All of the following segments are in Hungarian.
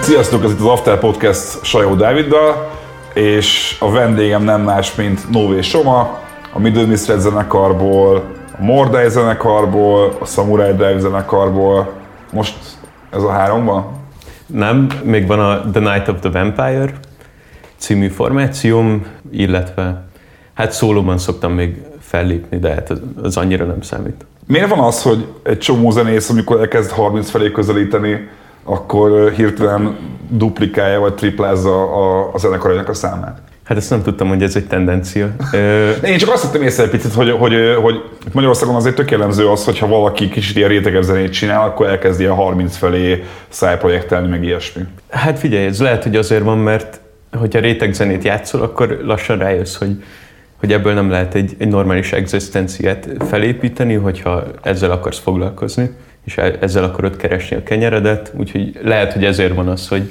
Sziasztok, ez itt az After Podcast Sajó Dáviddal, és a vendégem nem más, mint Nové Soma, a Middle Mistred zenekarból, a Mordai zenekarból, a Samurai Drive zenekarból. Most ez a három van? Nem, még van a The Night of the Vampire című formációm, illetve hát szólóban szoktam még fellépni, de hát az annyira nem számít. Miért van az, hogy egy csomó zenész, amikor elkezd 30 felé közelíteni, akkor hirtelen duplikálja vagy triplázza a, a zenekarainak a számát? Hát ezt nem tudtam, hogy ez egy tendencia. Én csak azt hittem észre egy picit, hogy, hogy, hogy Magyarországon azért tök jellemző az, hogy ha valaki kicsit ilyen rétegebb zenét csinál, akkor elkezd ilyen 30 felé szájprojektelni, meg ilyesmi. Hát figyelj, ez lehet, hogy azért van, mert hogyha réteg zenét játszol, akkor lassan rájössz, hogy, hogy ebből nem lehet egy, egy normális egzisztenciát felépíteni, hogyha ezzel akarsz foglalkozni és e- ezzel akarod keresni a kenyeredet, úgyhogy lehet, hogy ezért van az, hogy,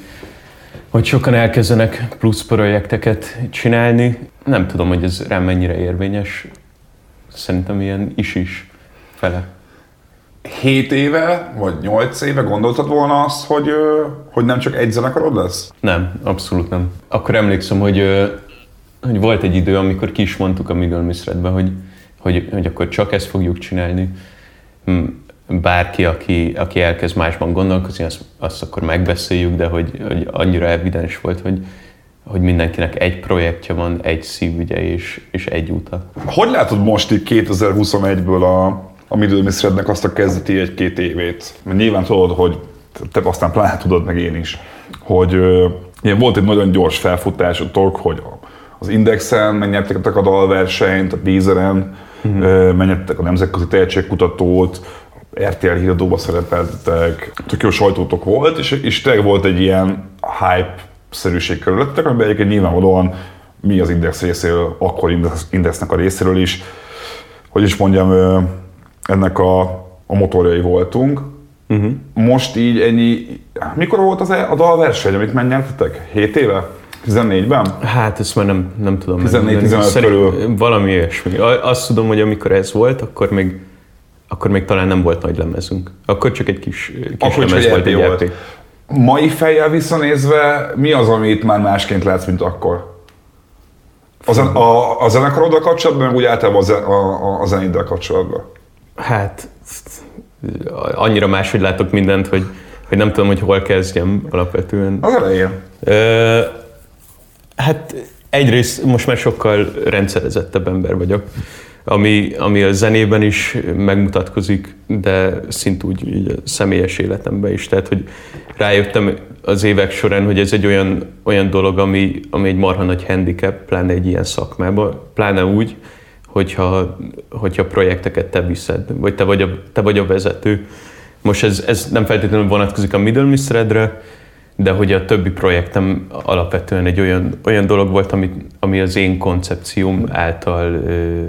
hogy sokan elkezdenek plusz projekteket csinálni. Nem tudom, hogy ez rám mennyire érvényes. Szerintem ilyen is-is fele. 7 éve, vagy 8 éve gondoltad volna azt, hogy, hogy nem csak egy zenekarod lesz? Nem, abszolút nem. Akkor emlékszem, hogy, hogy volt egy idő, amikor ki is mondtuk a Middle Misredbe, hogy, hogy, hogy akkor csak ezt fogjuk csinálni. Hm, bárki, aki, aki elkezd másban gondolkozni, azt, azt akkor megbeszéljük, de hogy, hogy annyira evidens volt, hogy, hogy mindenkinek egy projektje van, egy szívügye és, és egy úta. Hogy látod most itt 2021-ből a, a Middle Misrednek azt a kezdeti egy-két évét? Mert nyilván tudod, hogy te aztán pláne tudod, meg én is, hogy ilyen volt egy nagyon gyors felfutás a tork, hogy az Indexen megnyertek a dalversenyt, a Deezeren, uh-huh. megnyertek a Nemzetközi Tehetségkutatót, RTL híradóba szerepeltetek, tök jó sajtótok volt, és, és tényleg volt egy ilyen hype-szerűség körülöttek, amiben egyébként nyilvánvalóan mi az Index részéről, akkor Indexnek a részéről is, hogy is mondjam, ennek a, a motorjai voltunk. Uh-huh. Most így ennyi, mikor volt az a, a dalverseny, amit megnyertetek? 7 éve? 14-ben? Hát ezt már nem, nem tudom. 14-15 körül. Valami ilyesmi. Azt tudom, hogy amikor ez volt, akkor még akkor még talán nem volt nagy lemezünk. Akkor csak egy kis, kis akkor lemez volt, egy volt. LP. Mai fejjel visszanézve, mi az, amit már másként látsz, mint akkor? A, zen- a, a zenekaroddal kapcsolatban, meg úgy általában a, zen- a, a, zenéddel kapcsolatban? Hát, annyira máshogy látok mindent, hogy, hogy nem tudom, hogy hol kezdjem alapvetően. Az elején. Hát egyrészt most már sokkal rendszerezettebb ember vagyok ami, ami a zenében is megmutatkozik, de szintúgy így a személyes életemben is. Tehát, hogy rájöttem az évek során, hogy ez egy olyan, olyan dolog, ami, ami egy marha nagy handicap, pláne egy ilyen szakmában, pláne úgy, hogyha, hogyha projekteket te viszed, vagy te vagy a, te vagy a vezető. Most ez, ez nem feltétlenül vonatkozik a Middle Mistredre, de hogy a többi projektem alapvetően egy olyan, olyan dolog volt, ami, ami az én koncepcióm által ö,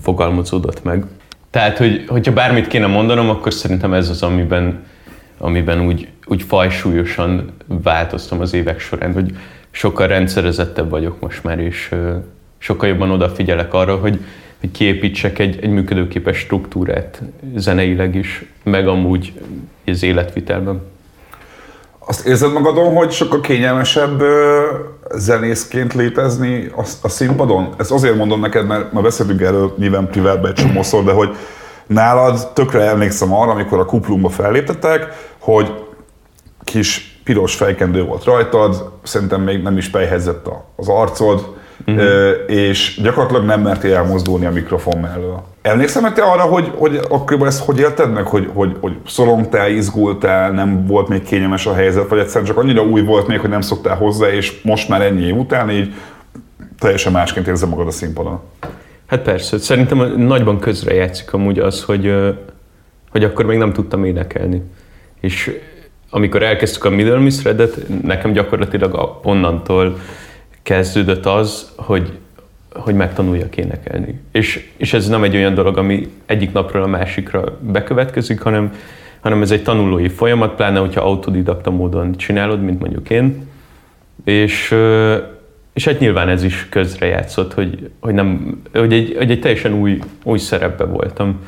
fogalmazódott meg. Tehát, hogy, hogyha bármit kéne mondanom, akkor szerintem ez az, amiben, amiben úgy, úgy fajsúlyosan változtam az évek során, hogy sokkal rendszerezettebb vagyok most már, és ö, sokkal jobban odafigyelek arra, hogy, hogy kiépítsek egy, egy működőképes struktúrát zeneileg is, meg amúgy az életvitelben. Azt érzed magadon, hogy sokkal kényelmesebb zenészként létezni a, a színpadon? Ezt azért mondom neked, mert már beszéltünk erről nyilván privátban egy csomószor, de hogy nálad tökre emlékszem arra, amikor a kuplumba felléptetek, hogy kis piros fejkendő volt rajtad, szerintem még nem is fejhezett az arcod, uh-huh. és gyakorlatilag nem mertél elmozdulni a mikrofon mellől. Emlékszem te arra, hogy, hogy akkoriban ezt hogy élted meg, hogy, hogy, hogy szorongtál, izgultál, nem volt még kényelmes a helyzet, vagy egyszerűen csak annyira új volt még, hogy nem szoktál hozzá, és most már ennyi év után így teljesen másként érzem magad a színpadon. Hát persze, szerintem nagyban közre játszik amúgy az, hogy, hogy akkor még nem tudtam énekelni. És amikor elkezdtük a Middle Misredet, nekem gyakorlatilag onnantól kezdődött az, hogy, hogy megtanuljak énekelni. És, és ez nem egy olyan dolog, ami egyik napról a másikra bekövetkezik, hanem, hanem ez egy tanulói folyamat, pláne, hogyha autodidakta módon csinálod, mint mondjuk én. És, és hát nyilván ez is közrejátszott, hogy, hogy, nem, hogy, egy, hogy egy teljesen új, új szerepbe voltam,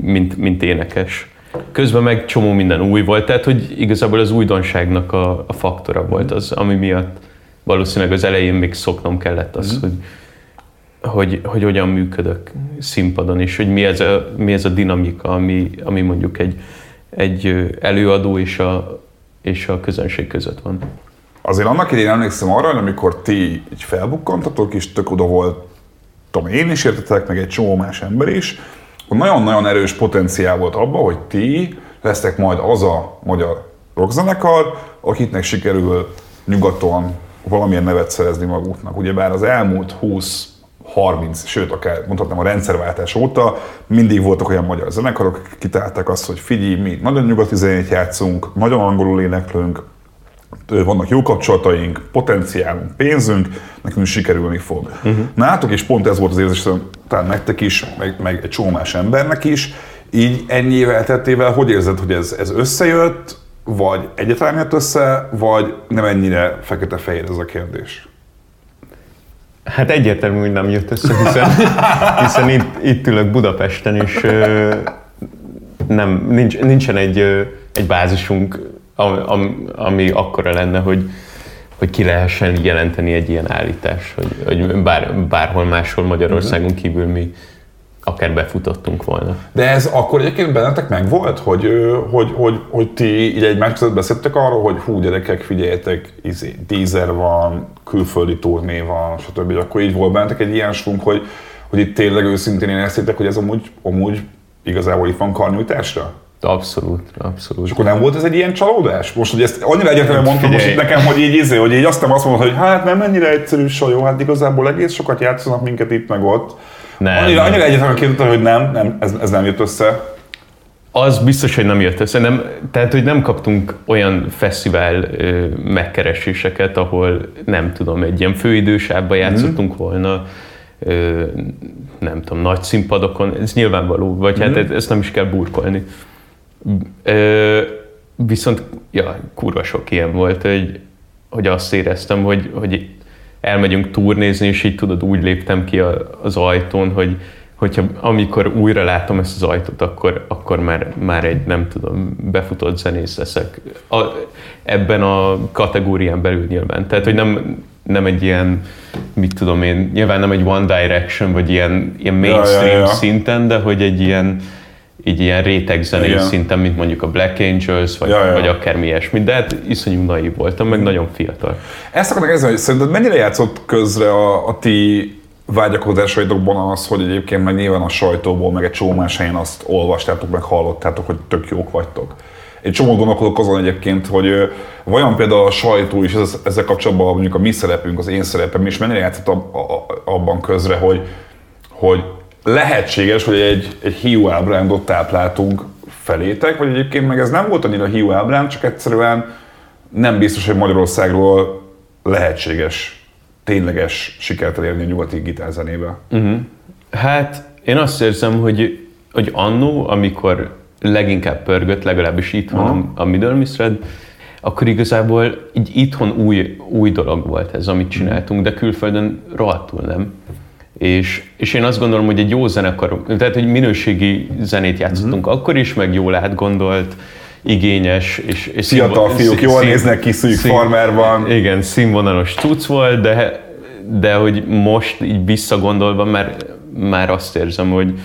mint, mint énekes. Közben meg csomó minden új volt, tehát hogy igazából az újdonságnak a, a faktora volt az, ami miatt valószínűleg az elején még szoknom kellett az, mm. hogy, hogy, hogy hogyan működök színpadon, és hogy mi ez a, mi ez a dinamika, ami, ami mondjuk egy, egy előadó és a, és a közönség között van. Azért annak idején emlékszem arra, hogy amikor ti így felbukkantatok, és tök oda volt, tudom én is értetek, meg egy csomó más ember is, nagyon-nagyon erős potenciál volt abban, hogy ti lesztek majd az a magyar rockzenekar, akiknek sikerül nyugaton valamilyen nevet szerezni maguknak. Ugyebár az elmúlt 20 30, sőt, akár mondhatnám a rendszerváltás óta mindig voltak olyan magyar zenekarok, akik kitálták azt, hogy figyelj, mi nagyon nyugati zenét játszunk, nagyon angolul éneklünk, vannak jó kapcsolataink, potenciálunk, pénzünk, nekünk sikerülni fog. Uh-huh. Nátok is pont ez volt az érzés, talán nektek is, meg, meg egy csomó más embernek is, így ennyi elteltével, hogy érzed, hogy ez, ez összejött, vagy egyáltalán jött össze, vagy nem ennyire fekete-fehér ez a kérdés? Hát egyértelmű, hogy nem jött össze, hiszen, hiszen itt, itt ülök Budapesten, és nem, nincs, nincsen egy, egy bázisunk, ami, ami akkora lenne, hogy, hogy ki lehessen jelenteni egy ilyen állítás, hogy, hogy bár, bárhol máshol Magyarországon kívül mi akár befutottunk volna. De ez akkor egyébként bennetek meg volt, hogy, hogy, hogy, hogy ti így egymás között beszéltek arról, hogy hú gyerekek, figyeljetek, izé, dízer van, külföldi turné van, stb. Akkor így volt bennetek egy ilyen svunk, hogy, hogy itt tényleg őszintén éreztétek, hogy ez amúgy, amúgy igazából itt van karnyújtásra? Abszolút, abszolút. És akkor nem volt ez egy ilyen csalódás? Most, hogy ezt annyira egyértelműen mondtam most itt nekem, hogy így izé, hogy így azt nem azt mondod, hogy hát nem ennyire egyszerű sajó, hát igazából egész sokat játszanak minket itt meg ott. Nem, annyira, annyira egyértelműen kérdeztem, hogy nem, nem ez, ez nem jött össze. Az biztos, hogy nem jött össze. Nem, tehát, hogy nem kaptunk olyan fesztivál ö, megkereséseket, ahol nem tudom, egy ilyen főidősávban játszottunk mm. volna, ö, nem tudom, nagy színpadokon, ez nyilvánvaló, vagy mm. hát mhm. ezt nem is kell burkolni. Ö, viszont, ja, kurva sok ilyen volt, hogy, hogy azt éreztem, hogy, hogy elmegyünk turnézni, és így tudod, úgy léptem ki az ajtón, hogy hogyha amikor újra látom ezt az ajtót, akkor, akkor már, már egy, nem tudom, befutott zenész leszek. A, ebben a kategórián belül nyilván. Tehát, hogy nem, nem egy ilyen, mit tudom én, nyilván nem egy One Direction, vagy ilyen, ilyen mainstream ja, ja, ja. szinten, de hogy egy ilyen, így ilyen rétegzenés Igen. szinten, mint mondjuk a Black Angels, vagy, ja, ja. vagy akármi ilyesmi, de hát iszonyú naív voltam, meg nagyon fiatal. Ezt akarnak ezzel, hogy szerinted mennyire játszott közre a, a ti vágyakozásaitokban az, hogy egyébként meg nyilván a sajtóból, meg egy csomó más helyen azt olvastátok, meg hallottátok, hogy tök jók vagytok. Egy csomó gondolkodok azon egyébként, hogy vajon például a sajtó is ezzel kapcsolatban mondjuk a mi szerepünk, az én szerepem is mennyire játszott abban közre, hogy, hogy lehetséges, hogy egy, egy hiú ábrándot tápláltunk felétek, vagy egyébként meg ez nem volt annyira hiú ábránd, csak egyszerűen nem biztos, hogy Magyarországról lehetséges, tényleges sikert elérni a nyugati gitárzenébe. Uh-huh. Hát én azt érzem, hogy, hogy annó, amikor leginkább pörgött, legalábbis itthon uh-huh. a Middle Mistred, akkor igazából így itthon új, új dolog volt ez, amit csináltunk, de külföldön rohadtul nem. És, és én azt gondolom, hogy egy jó zenekar, tehát egy minőségi zenét játszottunk mm-hmm. akkor is, meg jól átgondolt, igényes és, és Fiatal színvon, fiúk jól szín, néznek ki szűk szín, farmerban. Igen, színvonalos cucc volt, de, de hogy most így visszagondolva már, már azt érzem, hogy,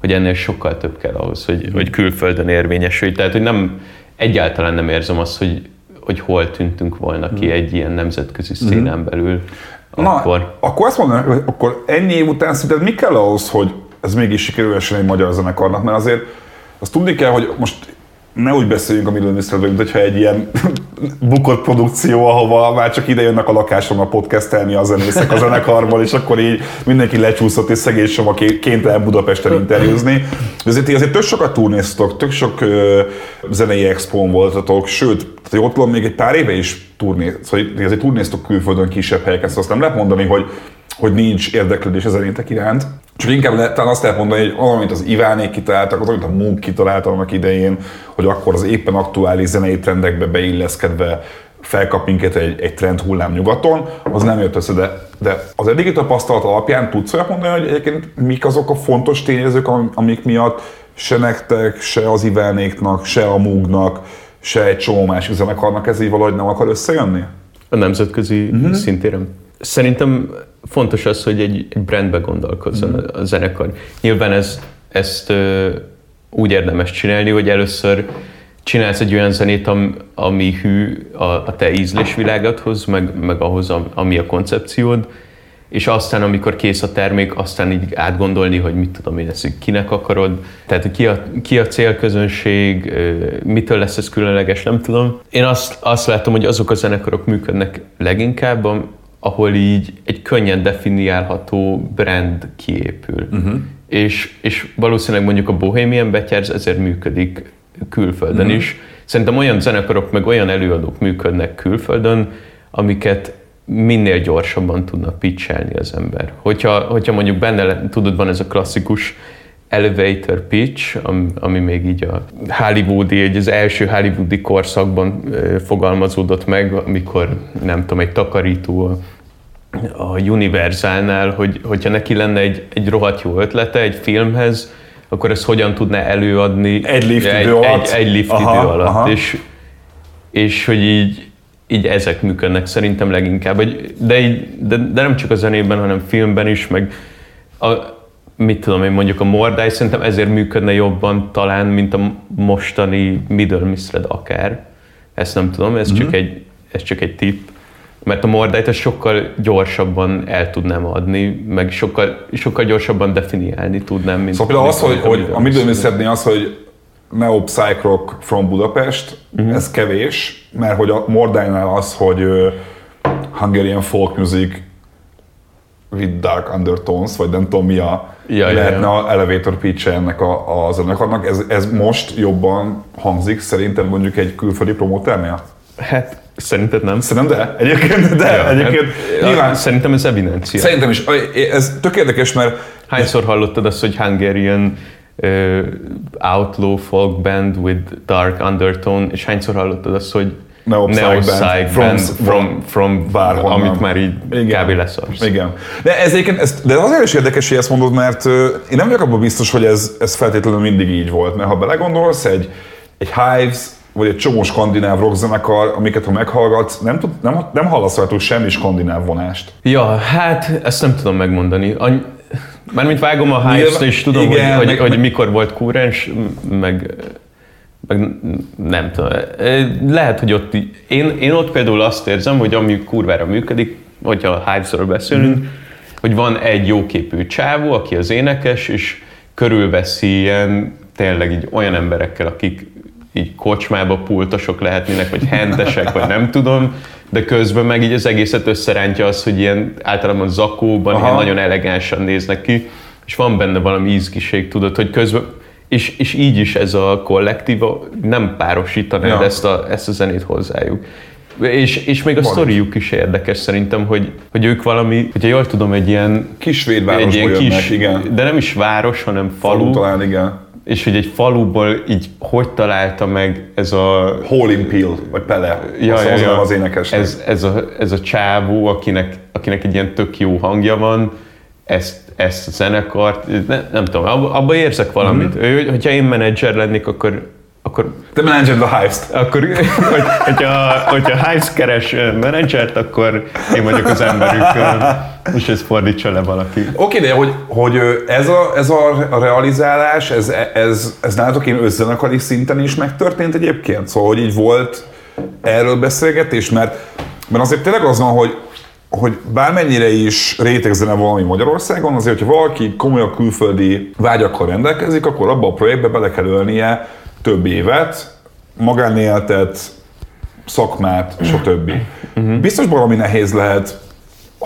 hogy ennél sokkal több kell ahhoz, hogy, hogy külföldön érvényesülj. Tehát, hogy nem, egyáltalán nem érzem azt, hogy, hogy hol tűntünk volna ki mm. egy ilyen nemzetközi szénán mm. belül. Na, akkor... akkor azt mondanám, hogy akkor ennyi év után szerinted mi kell ahhoz, hogy ez mégis sikerülhessen egy magyar zenekarnak? Mert azért azt tudni kell, hogy most ne úgy beszéljünk a Middle Eastről, mint hogyha egy ilyen bukott produkció, ahova már csak ide jönnek a lakásomra podcastelni a zenészek a zenekarból, és akkor így mindenki lecsúszott, és szegény soma kénytelen Budapesten interjúzni. Azért, azért tök sokat turnéztok, tök sok uh, zenei expón voltatok, sőt, tehát ott van még egy pár éve is turné, szóval azért turnéztok külföldön kisebb helyeken, szóval azt nem lehet mondani, hogy hogy nincs érdeklődés a zenétek iránt. Csak inkább le, talán azt lehet mondani, hogy valamint az Ivánék kitaláltak, az, amit a Munk kitaláltak annak idején, hogy akkor az éppen aktuális zenei trendekbe beilleszkedve felkap minket egy, egy trend hullám nyugaton, az nem jött össze, de, de az eddigi tapasztalat alapján tudsz olyat mondani, hogy egyébként mik azok a fontos tényezők, amik miatt se nektek, se az Ivelnéknak, se a Mugnak, se egy csomó másik zenekarnak ez így valahogy nem akar összejönni? A nemzetközi uh-huh. szintéren. Szerintem fontos az, hogy egy, egy brandbe gondolkozzon uh-huh. a zenekar. Nyilván ez, ezt ö, úgy érdemes csinálni, hogy először csinálsz egy olyan zenét, ami hű a, a te ízlésvilágadhoz, meg, meg ahhoz, ami a koncepciód, és aztán, amikor kész a termék, aztán így átgondolni, hogy mit tudom én, ezt kinek akarod, tehát ki a, ki a célközönség, mitől lesz ez különleges, nem tudom. Én azt, azt látom, hogy azok a zenekarok működnek leginkább, ahol így egy könnyen definiálható brand kiépül. Uh-huh. És, és valószínűleg mondjuk a Bohemian Betyárz ezért működik külföldön uh-huh. is. Szerintem olyan zenekarok, meg olyan előadók működnek külföldön, amiket minél gyorsabban tudnak pitchelni az ember. Hogyha, hogyha mondjuk benne, tudod, van ez a klasszikus elevator pitch, ami, még így a hollywoodi, egy az első hollywoodi korszakban fogalmazódott meg, amikor nem tudom, egy takarító a, a Universalnál, hogy, hogyha neki lenne egy, egy rohadt jó ötlete egy filmhez, akkor ezt hogyan tudná előadni egy lift egy, idő alatt, egy, egy lift aha, idő alatt. Aha. És, és hogy így, így ezek működnek szerintem leginkább. De, így, de, de nem csak a zenében, hanem filmben is, meg a, mit tudom én, mondjuk a Mordai szerintem ezért működne jobban talán, mint a mostani Middle Mistred akár. Ezt nem tudom, ez, mm-hmm. csak, egy, ez csak egy tipp. Mert a Mordait sokkal gyorsabban el tudnám adni, meg sokkal, sokkal gyorsabban definiálni tudnám, mint Szóval az, hogy, hogy a Middle Mistrednél az, hogy Neo Psych Rock from Budapest, uh-huh. ez kevés, mert hogy a Mordainál az, hogy Hungarian folk music with dark undertones, vagy nem tudom mi a ja, lehetne ja, ja. a elevator pitch ennek a, a zenekarnak, ez, ez most jobban hangzik szerintem mondjuk egy külföldi promóternél? Hát Szerinted nem? Szerintem de. Egyébként de. Ja, egyébként hát, nyilván, szerintem ez evidencia. Szerintem is. Ez tök érdekes, mert... Hányszor hallottad azt, hogy Hungarian uh, outlaw folk band with dark undertone, és hányszor hallottad azt, hogy Psych band, from, from, from bárhonnan. amit már így Igen. kb. leszarsz. Igen. De ez egyébként, ez, de azért is érdekes, hogy ezt mondod, mert én nem vagyok abban biztos, hogy ez, ez feltétlenül mindig így volt, mert ha belegondolsz, egy, egy Hives, vagy egy csomó skandináv rockzenekar, amiket ha meghallgatsz, nem, tud, nem, nem hallasz rajtuk semmi skandináv vonást. Ja, hát ezt nem tudom megmondani. Any- Mármint vágom a hives és tudom, igen, hogy, meg, hogy, hogy mikor volt kúrens, meg, meg nem tudom. Lehet, hogy ott, én, én ott például azt érzem, hogy ami kurvára működik, hogyha a hives beszélünk, mm. hogy van egy jóképű csávó, aki az énekes, és körülveszi ilyen tényleg így olyan emberekkel, akik így kocsmába pultosok lehetnének, vagy hentesek, vagy nem tudom, de közben meg így az egészet összerántja az, hogy ilyen általában zakóban Aha. ilyen nagyon elegánsan néznek ki, és van benne valami ízkiség, tudod, hogy közben, és, és így is ez a kollektíva nem párosítaná ja. ezt, a, ezt a zenét hozzájuk. És, és még a sztoriuk is érdekes szerintem, hogy, hogy ők valami, hogyha jól tudom, egy ilyen... Kis egy ilyen kis, igen. De nem is város, hanem falu. falu talán, igen és hogy egy faluból így hogy találta meg ez a... Holin Peel, vagy Pele, ja, az, ja, ja. az énekes. Ez, ez, a, ez a csávó, akinek, akinek egy ilyen tök jó hangja van, ezt, ezt a zenekart, ne, nem tudom, abban abba érzek valamit. Mm-hmm. Ő, hogyha én menedzser lennék, akkor akkor... Te menedzsered a Hives-t. Akkor, hogy, hogyha, hogyha Hives keres menedzsert, akkor én vagyok az emberük, és ez fordítsa le valaki. Oké, okay, de hogy, hogy ez, a, ez a realizálás, ez, ez, ez nálatok én özzenekari szinten is megtörtént egyébként? Szóval, hogy így volt erről beszélgetés, mert, mert azért tényleg az van, hogy hogy bármennyire is rétegzene valami Magyarországon, azért, hogyha valaki komolyan külföldi vágyakkal rendelkezik, akkor abba a projektbe bele kell ölnie több évet, magánéletet, szakmát, stb. Uh-huh. Biztos valami nehéz lehet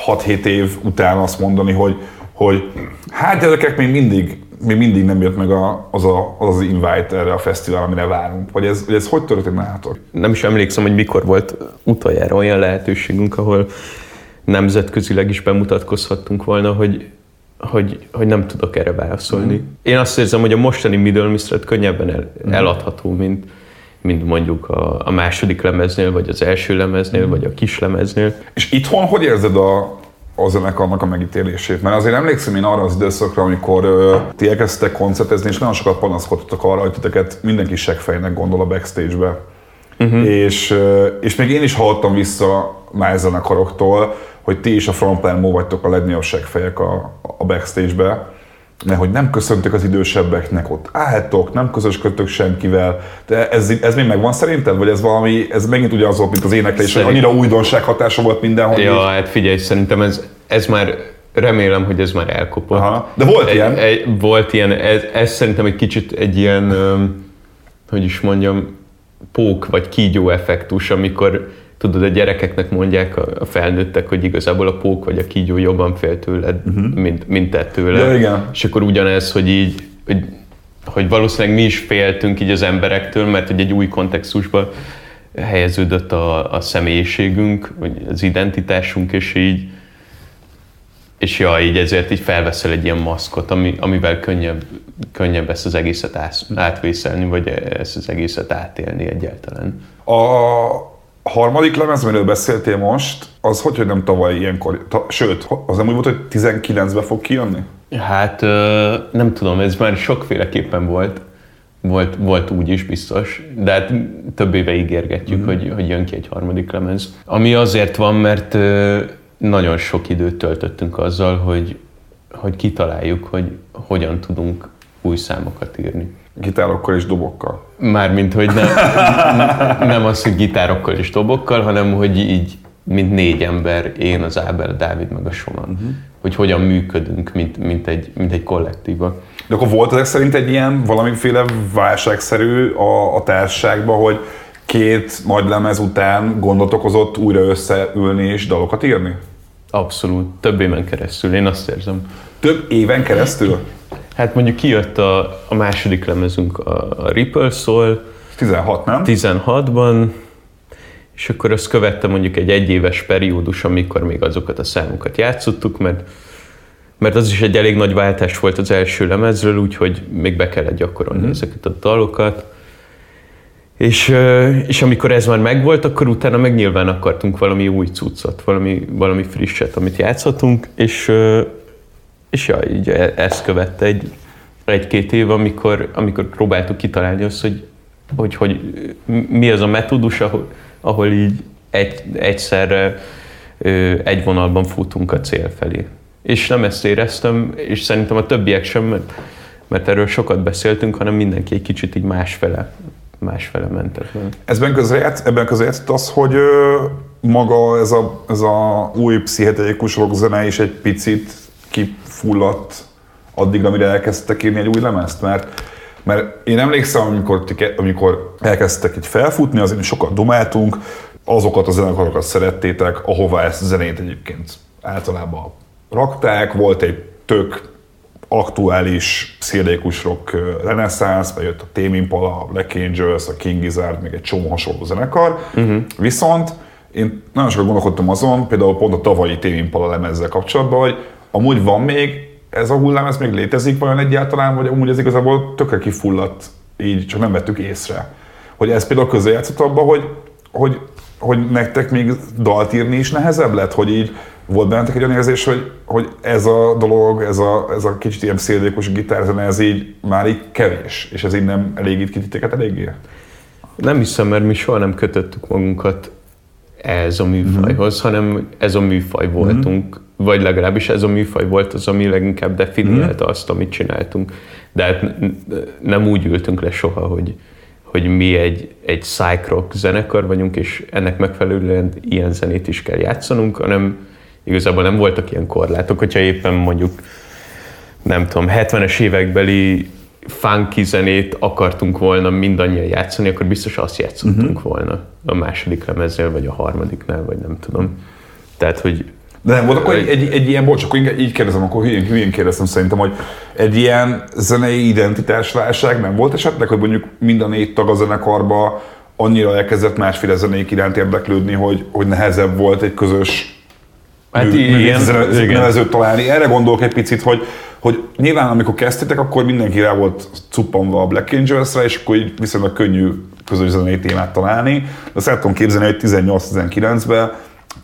6-7 év után azt mondani, hogy, hogy hát gyerekek, még mindig, még mindig nem jött meg a, az, a, az az invite erre a fesztivál, amire várunk. Vagy ez, hogy ez hogy történt nálatok? Nem is emlékszem, hogy mikor volt utoljára olyan lehetőségünk, ahol nemzetközileg is bemutatkozhattunk volna, hogy hogy, hogy nem tudok erre válaszolni. Mm. Én azt érzem, hogy a mostani Middle Mistred könnyebben el, mm. eladható, mint, mint mondjuk a, a második lemeznél, vagy az első lemeznél, vagy a kis lemeznél. És itthon hogy érzed a, a zenekarnak a megítélését? Mert azért emlékszem én arra az időszakra, amikor ö, ti elkezdtek koncertezni, és nagyon sokat panaszkodtatok arra, hogy titeket mindenki seggfejnek gondol a backstage-be. Uh-huh. És, ö, és még én is hallottam vissza más zenekaroktól, hogy ti is a frontline vagytok a legnagyobb seggfejek a, a backstage-be mert hogy nem köszöntek az idősebbeknek, ott álltok, nem közösködtök senkivel. De ez, ez még megvan szerinted? Vagy ez valami, ez megint ugye az volt, mint az éneklés, Szerint... hogy annyira újdonság hatása volt mindenhol? Ja, így. hát figyelj, szerintem ez, ez már remélem, hogy ez már elkopott. Aha. De volt egy, ilyen? Egy, volt ilyen, ez, ez szerintem egy kicsit egy ilyen, hogy is mondjam, pók vagy kígyó effektus, amikor tudod, a gyerekeknek mondják a felnőttek, hogy igazából a pók vagy a kígyó jobban fél tőled, uh-huh. mint, mint te tőle. Ja, igen. És akkor ugyanez, hogy így, hogy, hogy valószínűleg mi is féltünk így az emberektől, mert hogy egy új kontextusba helyeződött a, a személyiségünk, vagy az identitásunk, és így és ja, így ezért így felveszel egy ilyen maszkot, ami, amivel könnyebb, könnyebb ezt az egészet átvészelni, vagy ezt az egészet átélni egyáltalán. A, a harmadik lemez, amiről beszéltél most, az hogy, hogy nem tavaly ilyenkor, ta, sőt, az nem úgy volt, hogy 19-be fog kijönni? Hát nem tudom, ez már sokféleképpen volt. Volt, volt úgy is biztos, de hát több éve ígérgetjük, mm-hmm. hogy, hogy jön ki egy harmadik lemez. Ami azért van, mert nagyon sok időt töltöttünk azzal, hogy, hogy kitaláljuk, hogy hogyan tudunk új számokat írni. Gitárokkal és dobokkal? Mármint, hogy nem, nem az, hogy gitárokkal és dobokkal, hanem hogy így, mint négy ember, én, az Ábel, a Dávid, meg a Soman, uh-huh. hogy hogyan működünk, mint, mint, egy, mint egy kollektíva. De akkor volt ezek szerint egy ilyen valamiféle válságszerű a, a társaságban, hogy két nagy lemez után gondot okozott újra összeülni és dalokat írni? Abszolút, több éven keresztül, én azt érzem. Több éven keresztül? Hát mondjuk kijött a, a második lemezünk, a, a Ripple Soul. 16, nem? 16-ban, és akkor azt követte mondjuk egy egyéves periódus, amikor még azokat a számokat játszottuk, mert, mert az is egy elég nagy váltás volt az első lemezről, úgyhogy még be kellett gyakorolni mm. ezeket a dalokat. És, és amikor ez már megvolt, akkor utána meg nyilván akartunk valami új cuccot, valami, valami frisset, amit játszhatunk, és, és ja, így e, ezt követte egy, egy-két év, amikor, amikor próbáltuk kitalálni azt, hogy, hogy, hogy mi az a metódus, ahol, ahol így egy, egyszerre egy vonalban futunk a cél felé. És nem ezt éreztem, és szerintem a többiek sem, mert, mert erről sokat beszéltünk, hanem mindenki egy kicsit így másfele, másfele mentek. Ezben közrejátsz, ebben közrejátszott az, hogy maga ez a, ez a új pszichedelikus rockzene is egy picit kifulladt addig, amire elkezdtek írni egy új lemezt, mert mert én emlékszem, amikor, amikor elkezdtek egy felfutni, azért sokat domáltunk, azokat a zenekarokat szerettétek, ahová ezt a zenét egyébként általában rakták, volt egy tök aktuális pszichedélikus rock reneszánsz, bejött a Tame Impala, a Black Angels, a King Gizzard, még egy csomó hasonló zenekar. Uh-huh. Viszont én nagyon sokat gondolkodtam azon, például pont a tavalyi Tame Impala lemezzel kapcsolatban, hogy amúgy van még ez a hullám, ez még létezik vajon egyáltalán, vagy amúgy ez igazából tökre kifulladt, így csak nem vettük észre. Hogy ez például közrejátszott abba, hogy, hogy, hogy nektek még dalt írni is nehezebb lett, hogy így volt bennetek egy olyan érzés, hogy, hogy ez a dolog, ez a, ez a kicsit ilyen pszichedélikus gitárzene, ez így már így kevés, és ez így nem elégít ki titeket eléggé? Nem hiszem, mert mi soha nem kötöttük magunkat ez a műfajhoz, mm-hmm. hanem ez a műfaj voltunk, mm-hmm. Vagy legalábbis ez a műfaj volt az, ami leginkább definiálta mm-hmm. azt, amit csináltunk. De hát nem úgy ültünk le soha, hogy, hogy mi egy, egy psych rock zenekar vagyunk, és ennek megfelelően ilyen zenét is kell játszanunk, hanem igazából nem voltak ilyen korlátok, hogyha éppen mondjuk nem tudom, 70-es évekbeli funky zenét akartunk volna mindannyian játszani, akkor biztos azt játszottunk uh-huh. volna a második lemeznél, vagy a harmadiknál, vagy nem tudom. Tehát, hogy de nem volt akkor egy, egy, egy ilyen, bocs, akkor így kérdezem, akkor hülyén, hülyén kérdezem szerintem, hogy egy ilyen zenei identitásválság nem volt esetleg, hogy mondjuk mind a négy tag a zenekarba annyira elkezdett másféle zenék iránt érdeklődni, hogy, hogy nehezebb volt egy közös hát mű, ilyen, nevezőt találni. Erre gondolok egy picit, hogy, hogy nyilván amikor kezdtétek, akkor mindenki rá volt cuppanva a Black Angels-re, és akkor így viszonylag könnyű közös zenei témát találni, de azt el tudom képzelni, hogy 18-19-ben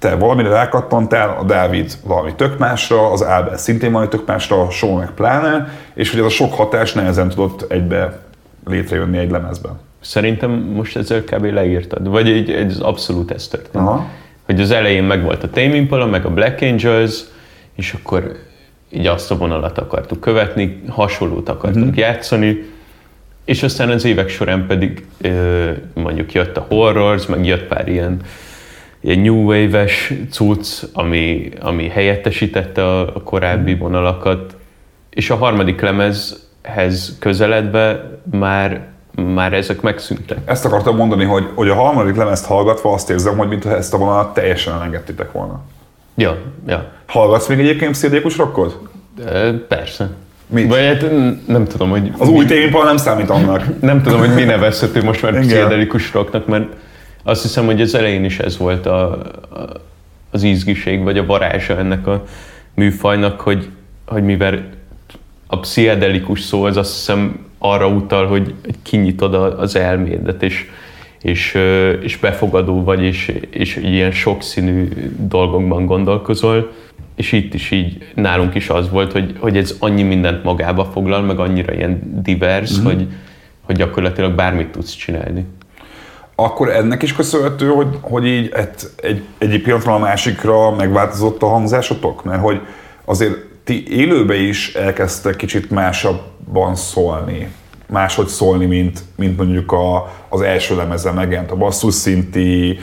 te valamire rákattantál, a Dávid valami tök másra, az Ábel szintén valami tök másra, a Sean meg pláne, és hogy ez a sok hatás nehezen tudott egybe létrejönni egy lemezben. Szerintem most ezzel kb. leírtad, vagy egy, az abszolút ez történt. Aha. Hogy az elején meg volt a Tame Impala, meg a Black Angels, és akkor így azt a vonalat akartuk követni, hasonlót akartunk mm-hmm. játszani, és aztán az évek során pedig ö, mondjuk jött a Horrors, meg jött pár ilyen, ilyen New Wave-es cucc, ami, ami helyettesítette a, a korábbi vonalakat, és a harmadik lemezhez közeledve már már ezek megszűntek. Ezt akartam mondani, hogy, hogy a harmadik lemezt hallgatva azt érzem, hogy mintha ezt a vonalat teljesen elengedtétek volna. Ja, ja. Hallgatsz még egyébként pszichedélikus rockot? De persze. Mit? Vagy hát nem tudom, hogy... Az új témpa nem számít annak. Nem tudom, hogy mi nevezhető most már pszichedelikus rocknak, mert azt hiszem, hogy az elején is ez volt a, a, az ízgiség, vagy a varázsa ennek a műfajnak, hogy, hogy mivel a pszichedelikus szó az azt hiszem arra utal, hogy kinyitod az elmédet, és, és, és befogadó vagy, és, és ilyen sokszínű dolgokban gondolkozol. És itt is így nálunk is az volt, hogy, hogy ez annyi mindent magába foglal, meg annyira ilyen divers, mm-hmm. hogy, hogy gyakorlatilag bármit tudsz csinálni. Akkor ennek is köszönhető, hogy, hogy így egy, egy, egyik pillanatról a másikra megváltozott a hangzásotok? Mert hogy azért ti élőbe is elkezdtek kicsit másabban szólni. Máshogy szólni, mint, mint mondjuk a, az első lemezen megjelent a basszus szinti,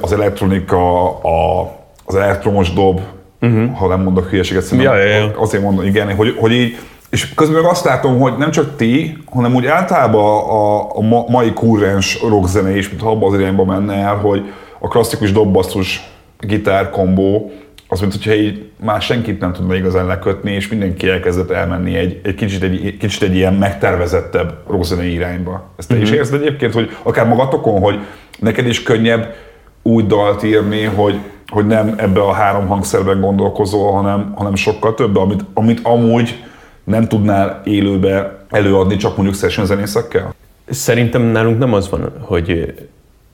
az elektronika, a, az elektromos dob, uh-huh. ha nem mondok hülyeséget, szerintem Ja, ja, ja. azért mondom, igen, hogy, hogy így, és közben meg azt látom, hogy nem csak ti, hanem úgy általában a, a ma, mai kurrens rockzene is, mint abba az irányba menne el, hogy a klasszikus dobbasszus gitár kombó, az, mint hogyha így már senkit nem tudna igazán lekötni, és mindenki elkezdett elmenni egy, egy, kicsit, egy kicsit egy ilyen megtervezettebb rockzenei irányba. Ezt te mm-hmm. is érzed egyébként, hogy akár magatokon, hogy neked is könnyebb úgy dalt írni, hogy, hogy nem ebbe a három hangszerben gondolkozol, hanem, hanem sokkal több, amit, amit amúgy nem tudnál élőbe előadni csak mondjuk session zenészekkel? Szerintem nálunk nem az van, hogy,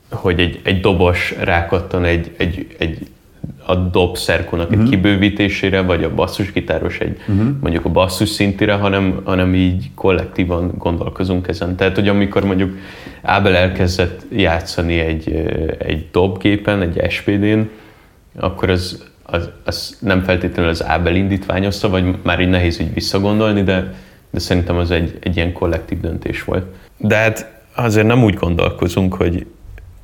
hogy egy, egy dobos rákattan egy, egy, egy a dob szerkónak Mhm. egy kibővítésére, vagy a basszusgitáros egy mondjuk a basszus szintire, hanem, hanem így kollektívan gondolkozunk ezen. Tehát, hogy amikor mondjuk Ábel elkezdett játszani egy, egy dobgépen, egy SPD-n, akkor az, az, az nem feltétlenül az Ábel indítványozta, vagy már így nehéz így visszagondolni, de, de szerintem az egy, egy ilyen kollektív döntés volt. De hát azért nem úgy gondolkozunk, hogy,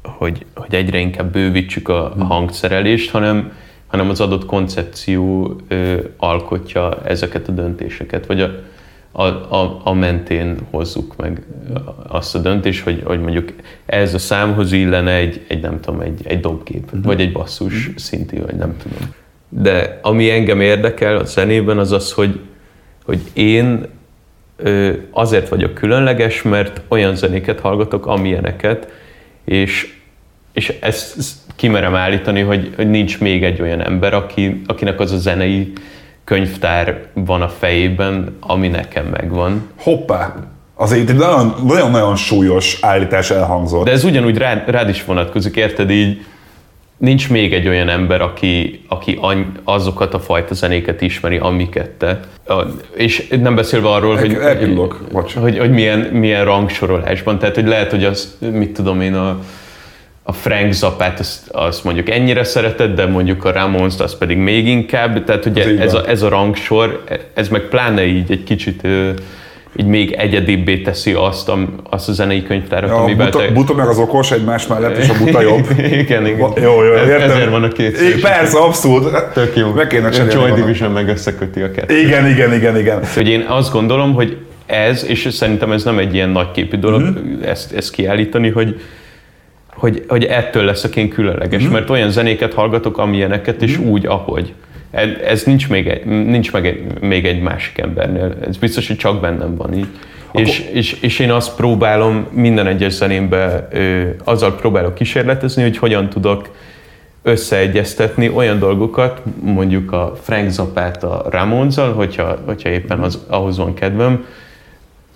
hogy, hogy egyre inkább bővítsük a, a hangszerelést, hanem, hanem az adott koncepció ö, alkotja ezeket a döntéseket, vagy a, a, a, a mentén hozzuk meg azt a döntést, hogy, hogy mondjuk ez a számhoz illene egy, egy nem tudom, egy, egy dobgép, uh-huh. vagy egy basszus uh-huh. szinti, vagy nem tudom. De ami engem érdekel a zenében, az az, hogy, hogy én azért vagyok különleges, mert olyan zenéket hallgatok, amilyeneket, és, és ezt, ezt kimerem állítani, hogy, hogy nincs még egy olyan ember, aki, akinek az a zenei könyvtár van a fejében, ami nekem megvan. Hoppá! Azért egy nagyon- nagyon-nagyon súlyos állítás elhangzott. De ez ugyanúgy rád, rád is vonatkozik, érted így? Nincs még egy olyan ember, aki, aki azokat a fajta zenéket ismeri, amiket te. És nem beszélve arról, hogy, bocs. hogy, hogy milyen, milyen rangsorolásban. Tehát, hogy lehet, hogy az, mit tudom én, a, a Frank Zappát azt, azt mondjuk ennyire szereted, de mondjuk a Ramones azt pedig még inkább. Tehát ugye Ez ez a, ez a rangsor, ez meg pláne így egy kicsit így még egyedibbé teszi azt a, azt a zenei könyvtárat, A amivel buta, buta meg az okos egymás mellett, és a buta jobb. igen, igen. Va- Jó, jó, Ez- értem. Ezért van a két szó. Persze, abszolút. Tök jó. Meg kéne a Joy. Division meg összeköti a kettőt. Igen, igen, igen, igen. Hogy én azt gondolom, hogy ez, és szerintem ez nem egy ilyen nagyképű dolog Mhm. ezt, ezt kiállítani, hogy, hogy, hogy ettől leszek én különleges, Mhm. mert olyan zenéket hallgatok, amilyeneket, és úgy, ahogy. Ez, ez nincs, még egy, nincs meg egy, még egy másik embernél. Ez biztos, hogy csak bennem van így. És, és, és én azt próbálom minden egyes zenémbe, ö, azzal próbálok kísérletezni, hogy hogyan tudok összeegyeztetni olyan dolgokat, mondjuk a Frank Zappát a Ramonzal, hogyha, hogyha éppen az, ahhoz van kedvem,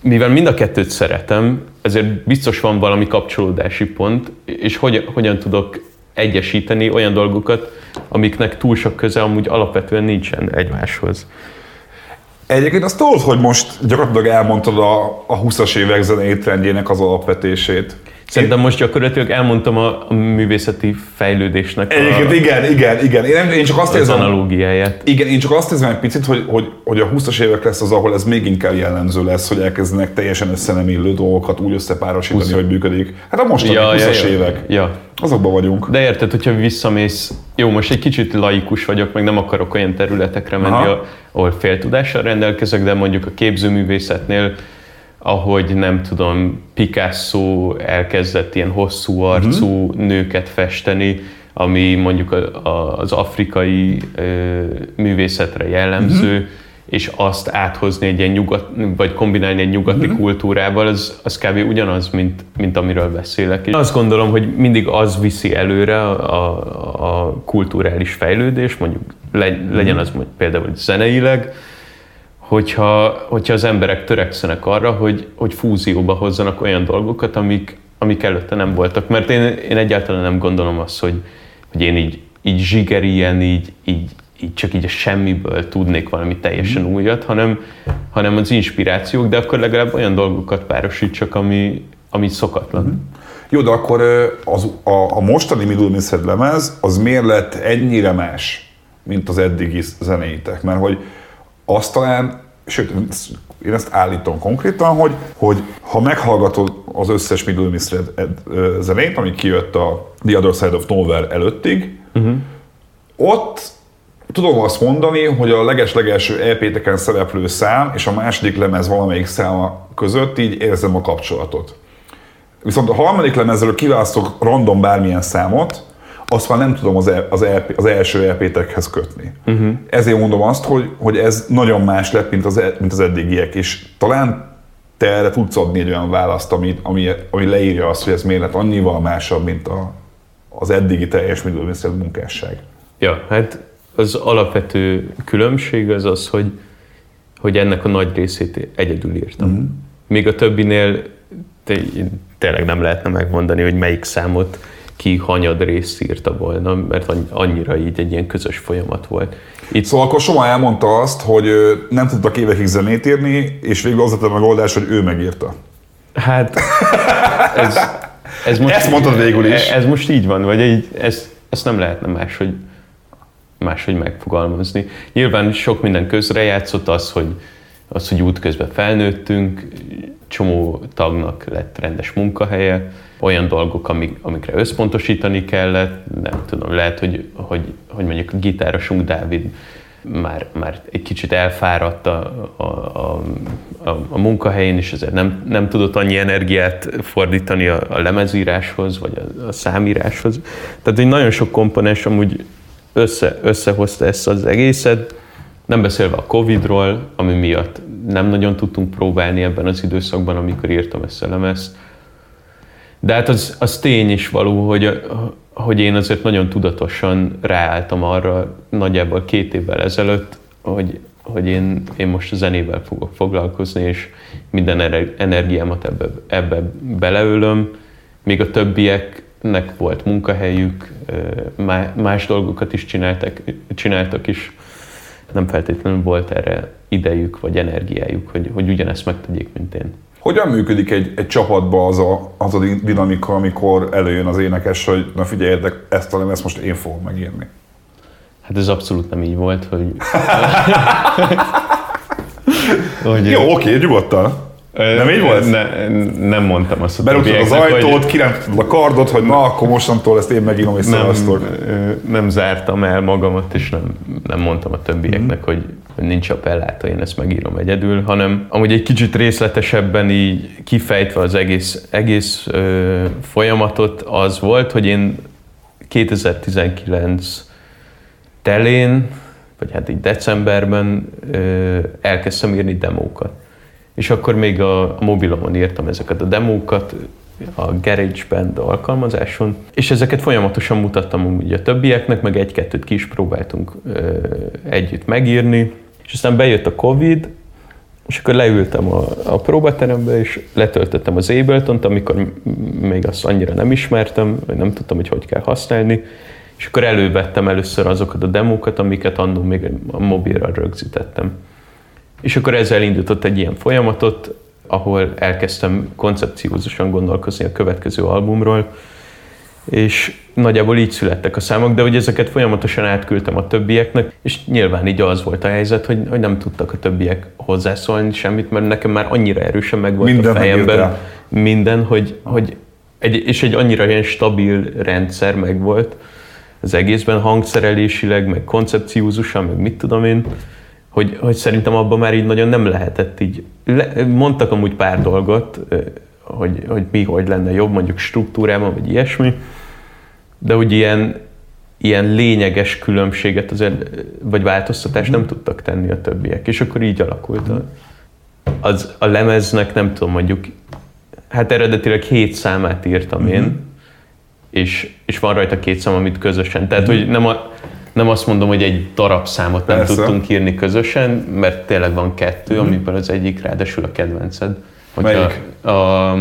mivel mind a kettőt szeretem, ezért biztos van valami kapcsolódási pont, és hogy, hogyan tudok egyesíteni olyan dolgokat, amiknek túl sok köze amúgy alapvetően nincsen egymáshoz. Egyébként azt tudod, hogy most gyakorlatilag elmondtad a, a 20-as évek zenei trendjének az alapvetését. Szerintem most gyakorlatilag elmondtam a, a művészeti fejlődésnek Egyébként a, igen, igen, igen. Én, én csak azt az érzem, analógiáját. igen, én csak azt érzem egy picit, hogy, hogy, hogy a 20-as évek lesz az, ahol ez még inkább jellemző lesz, hogy elkezdenek teljesen össze nem illő dolgokat úgy összepárosítani, 20. hogy működik. Hát a mostani Ja, 20-as ja, évek. Ja. Azokban vagyunk. De érted, hogyha visszamész, jó, most egy kicsit laikus vagyok, meg nem akarok olyan területekre menni, Aha. ahol féltudással rendelkezek, de mondjuk a képzőművészetnél, ahogy nem tudom, Picasso elkezdett ilyen hosszú arcú Mhm. nőket festeni, ami mondjuk a, a, az afrikai ö, művészetre jellemző, Mhm. és azt áthozni egy ilyen nyugat, vagy kombinálni egy nyugati Mhm. kultúrával, az, az kb. ugyanaz, mint, mint amiről beszélek. És azt gondolom, hogy mindig az viszi előre a, a, a kulturális fejlődés, mondjuk le, legyen az mondjuk például zeneileg, hogyha, hogyha az emberek törekszenek arra, hogy, hogy fúzióba hozzanak olyan dolgokat, amik, amik előtte nem voltak. Mert én, én egyáltalán nem gondolom azt, hogy, hogy én így, így zsigerien, így, így, így csak így a semmiből tudnék valami teljesen Mhm. újat, hanem, hanem az inspirációk, de akkor legalább olyan dolgokat párosítsak, ami, ami szokatlan. Mhm. Jó, de akkor az, a, a mostani Middle Missed lemez, az miért lett ennyire más, mint az eddigi zenéitek? Mert hogy azt talán, sőt, én ezt állítom konkrétan, hogy, hogy ha meghallgatod az összes Middle Missed zenét, ami kijött a The Other Side of Nowhere előttig, uh-huh. ott tudom azt mondani, hogy a leges-legelső EP-teken szereplő szám és a második lemez valamelyik száma között így érzem a kapcsolatot. Viszont a harmadik lemezről kiválasztok random bármilyen számot, azt már nem tudom az, el, az, LP, az első LP-tekhez kötni. Uh-huh. Ezért mondom azt, hogy, hogy ez nagyon más lett, mint az, e- mint az eddigiek, és talán te erre tudsz adni egy olyan választ, ami, ami, ami leírja azt, hogy ez miért lett annyival másabb, mint a, az eddigi teljes Middle munkásság. Ja, hát az alapvető különbség az az, hogy, hogy ennek a nagy részét egyedül írtam. Mhm. Mm. Míg a többinél tényleg nem lehetne megmondani, hogy melyik számot ki hanyad részt írta volna, mert annyi- annyira így egy ilyen közös folyamat volt. Itt Szóval akkor Soma elmondta azt, hogy nem tudtak évekig zenét írni, és végül az lett a megoldás, hogy ő megírta. Hát ez, ez most, Ezt mondtad végül is. Ez most így van, vagy így, ez, ezt nem lehetne máshogy, máshogy megfogalmazni. Nyilván sok minden közre játszott az, hogy, az, hogy útközben felnőttünk, csomó tagnak lett rendes munkahelye, olyan dolgok, amik, amikre összpontosítani kellett, nem tudom, lehet, hogy, hogy, hogy mondjuk a gitárosunk Dávid már, már egy kicsit elfáradt a, a, a, a, munkahelyén, és ezért nem, nem tudott annyi energiát fordítani a, a lemezíráshoz, vagy a, a számíráshoz. Tehát egy nagyon sok komponens amúgy össze, összehozta ezt az egészet, nem beszélve a Covid-ról, ami miatt nem nagyon tudtunk próbálni ebben az időszakban, amikor írtam ezt a lemezt. De hát az, az tény is való, hogy, hogy én azért nagyon tudatosan ráálltam arra nagyjából két évvel ezelőtt, hogy, hogy én, én most a zenével fogok foglalkozni, és minden energiámat ebbe, ebbe beleölöm, míg a többieknek volt munkahelyük, más dolgokat is csináltak, csináltak is, nem feltétlenül volt erre idejük vagy energiájuk, hogy, hogy ugyanezt megtegyék, mint én. Hogyan működik egy, egy csapatban az a, az a dinamika, amikor előjön az énekes, hogy na figyeljetek, ezt a ezt most én fogom megírni? Hát ez abszolút nem így volt, hogy... hogy Jó, oké, nyugodtan. Nem így volt? Ne, nem mondtam azt a Berúgtad az többieknek, hogy ajtót, kirántottad a kardot, hogy na, akkor mostantól ezt én megírom, és nem, nem zártam el magamat, és nem, nem mondtam a többieknek, Mhm. hogy, hogy nincs appelláta, én ezt megírom egyedül, hanem amúgy egy kicsit részletesebben így kifejtve az egész, egész ö, folyamatot az volt, hogy én 2019 telén, vagy hát így decemberben ö, elkezdtem írni demókat. És akkor még a, mobilomon írtam ezeket a demókat, a GarageBand alkalmazáson, és ezeket folyamatosan mutattam úgy a többieknek, meg egy-kettőt ki is próbáltunk ö, együtt megírni, és aztán bejött a Covid, És akkor leültem a, a próbaterembe, és letöltöttem az ableton amikor még azt annyira nem ismertem, vagy nem tudtam, hogy hogy kell használni, és akkor elővettem először azokat a demókat, amiket annó még a mobilra rögzítettem. És akkor ezzel indított egy ilyen folyamatot, ahol elkezdtem koncepciózusan gondolkozni a következő albumról, és nagyjából így születtek a számok, de hogy ezeket folyamatosan átküldtem a többieknek, és nyilván így az volt a helyzet, hogy, hogy nem tudtak a többiek hozzászólni semmit, mert nekem már annyira erősen meg volt minden a fejemben minden, hogy, hogy egy, és egy annyira ilyen stabil rendszer meg volt az egészben hangszerelésileg, meg koncepciózusan, meg mit tudom én, hogy, hogy szerintem abban már így nagyon nem lehetett így. Le, mondtak amúgy pár dolgot, hogy, hogy mi hogy lenne jobb, mondjuk struktúrában, vagy ilyesmi, de hogy ilyen, ilyen lényeges különbséget azért, vagy változtatást nem tudtak tenni a többiek. És akkor így alakult a, az, a lemeznek, nem tudom, mondjuk, hát eredetileg hét számát írtam én, uh-huh. és, és van rajta két szám, amit közösen. Tehát, uh-huh. hogy nem, a, nem azt mondom, hogy egy darabszámot nem Persze. tudtunk írni közösen, mert tényleg van kettő, uh-huh. amiből az egyik ráadásul a kedvenced. Melyik? A, a,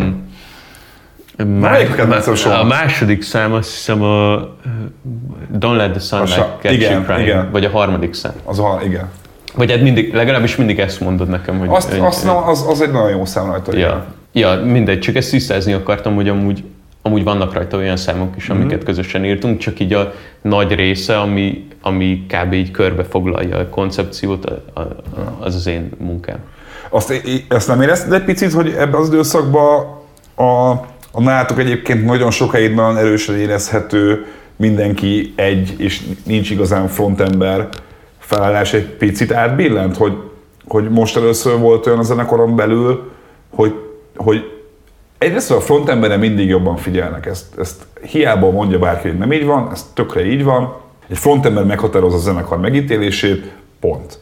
Melyik a kedvencem A második szám azt hiszem a Don't Let the Sunlight Catch igen, You igen. vagy a harmadik szám. Az a, igen. Vagy hát mindig, legalábbis mindig ezt mondod nekem, hogy... Azt, hogy, azt na, az, az egy nagyon jó szám rajta. Ja, ja, mindegy, csak ezt tisztázni akartam, hogy amúgy, amúgy vannak rajta olyan számok is, amiket mm-hmm. közösen írtunk, csak így a nagy része, ami, ami kb. így körbefoglalja a koncepciót, az az én munkám. Azt, ezt nem érezted egy picit, hogy ebben az időszakban a, a nátok egyébként nagyon sokáig nagyon erősen érezhető, mindenki egy, és nincs igazán frontember felállás egy picit átbillent, hogy, hogy most először volt olyan a zenekoron belül, hogy, hogy egyrészt a frontembere mindig jobban figyelnek, ezt, ezt hiába mondja bárki, hogy nem így van, ez tökre így van, egy frontember meghatározza a zenekar megítélését, pont.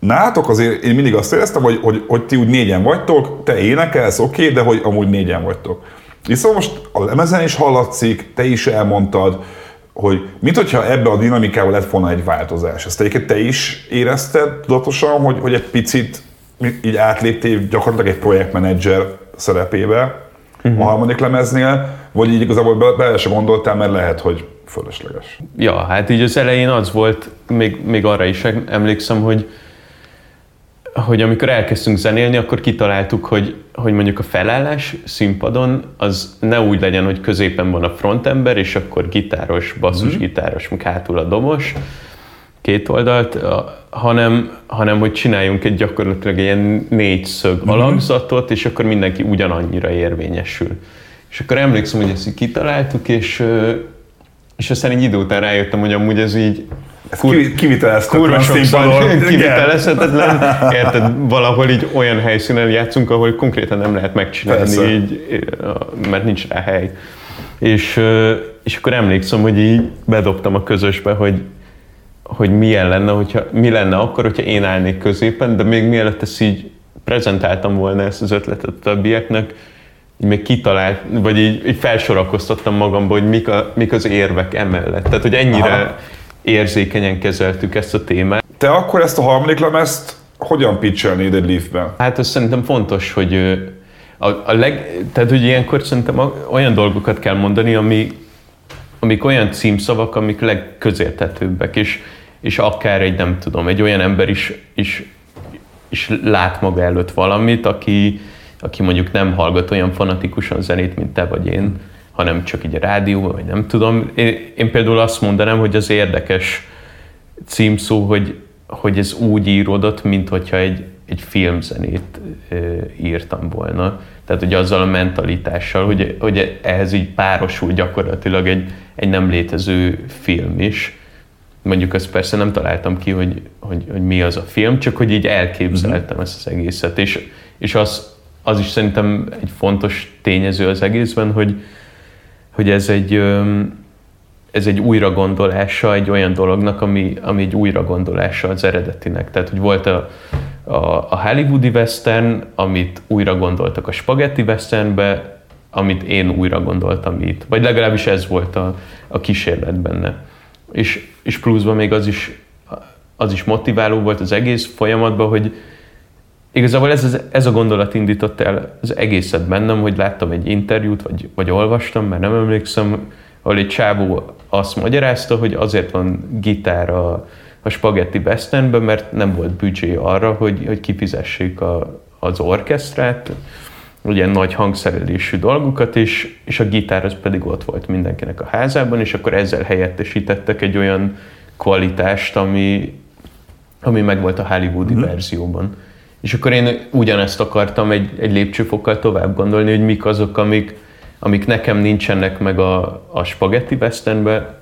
Nátok azért én mindig azt éreztem, hogy, hogy, hogy ti úgy négyen vagytok, te énekelsz, oké, okay, de hogy amúgy négyen vagytok. Viszont most a lemezen is hallatszik, te is elmondtad, hogy mint hogyha ebbe a dinamikával lett volna egy változás. Ezt egyébként te is érezted tudatosan, hogy, hogy egy picit így átléptél gyakorlatilag egy projektmenedzser szerepébe uh-huh. a harmadik lemeznél, vagy így igazából bele, bele sem gondoltál, mert lehet, hogy fölösleges. Ja, hát így az elején az volt, még, még arra is emlékszem, hogy hogy amikor elkezdtünk zenélni, akkor kitaláltuk, hogy, hogy mondjuk a felállás színpadon az ne úgy legyen, hogy középen van a frontember, és akkor gitáros, basszusgitáros, mm-hmm. hátul a domos, két oldalt, hanem, hanem hogy csináljunk egy gyakorlatilag ilyen négyszög mm-hmm. alakzatot, és akkor mindenki ugyanannyira érvényesül. És akkor emlékszem, hogy ezt így kitaláltuk, és, és aztán egy idő után rájöttem, hogy amúgy ez így Kur. Kivitelezhetetlen. Érted, valahol így olyan helyszínen játszunk, ahol konkrétan nem lehet megcsinálni, így, mert nincs rá hely. És, és akkor emlékszem, hogy így bedobtam a közösbe, hogy, hogy milyen lenne, hogyha, mi lenne akkor, hogyha én állnék középen, de még mielőtt ezt így prezentáltam volna ezt az ötletet a többieknek, így még kitalált, vagy így, így felsorakoztattam magamból, hogy mik, a, mik az érvek emellett. Tehát, hogy ennyire, Aha érzékenyen kezeltük ezt a témát. Te akkor ezt a harmadik lemezt hogyan pitchelnéd egy Leafben? Hát azt szerintem fontos, hogy a, a leg, tehát hogy ilyenkor szerintem olyan dolgokat kell mondani, ami, amik olyan címszavak, amik legközértetőbbek, és, és akár egy, nem tudom, egy olyan ember is, is, is lát maga előtt valamit, aki, aki mondjuk nem hallgat olyan fanatikusan zenét, mint te vagy én, hanem csak így a rádió, vagy nem tudom. Én, én például azt mondanám, hogy az érdekes címszó, hogy, hogy ez úgy íródott, mint hogyha egy, egy filmzenét írtam volna. Tehát hogy azzal a mentalitással, hogy, hogy ehhez így párosul gyakorlatilag egy, egy nem létező film is. Mondjuk azt persze nem találtam ki, hogy, hogy, hogy mi az a film, csak hogy így elképzeltem ezt az egészet. És, és az, az is szerintem egy fontos tényező az egészben, hogy, hogy ez egy, ez egy újragondolása egy olyan dolognak, ami, ami egy újragondolása az eredetinek. Tehát, hogy volt a, a, hollywoodi western, amit újra gondoltak a spaghetti westernbe, amit én újra gondoltam itt. Vagy legalábbis ez volt a, a kísérlet benne. És, és pluszban még az is, az is motiváló volt az egész folyamatban, hogy igazából ez, ez a gondolat indított el az egészet bennem, hogy láttam egy interjút, vagy, vagy olvastam, mert nem emlékszem, ahol egy csávó azt magyarázta, hogy azért van gitár a, a Spaghetti Westernben, mert nem volt büdzsé arra, hogy, hogy kifizessék a, az orkesztrát, ugye nagy hangszerelésű dolgokat, és, és a gitár az pedig ott volt mindenkinek a házában, és akkor ezzel helyettesítettek egy olyan kvalitást, ami, ami megvolt a hollywoodi mm. verzióban. És akkor én ugyanezt akartam egy, egy lépcsőfokkal tovább gondolni, hogy mik azok, amik, amik nekem nincsenek meg a, a spagetti westernbe,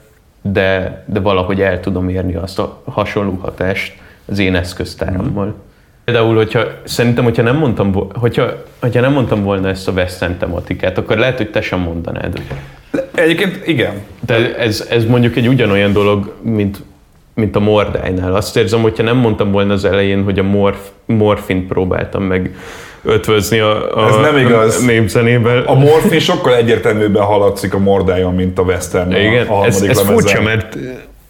de, de valahogy el tudom érni azt a hasonló hatást az én eszköztárammal. Mm. Például, hogyha, szerintem, hogyha nem, mondtam, hogyha, hogyha nem mondtam volna ezt a western tematikát, akkor lehet, hogy te sem mondanád. Egyébként igen. De ez, ez mondjuk egy ugyanolyan dolog, mint mint a Mordájnál. Azt érzem, hogyha nem mondtam volna az elején, hogy a morf, morfint próbáltam meg ötvözni a, a, Ez nem igaz. a népzenével. A morfin sokkal egyértelműbben haladszik a mordájon, mint a western. Igen, a ez, ez furcsa, mert,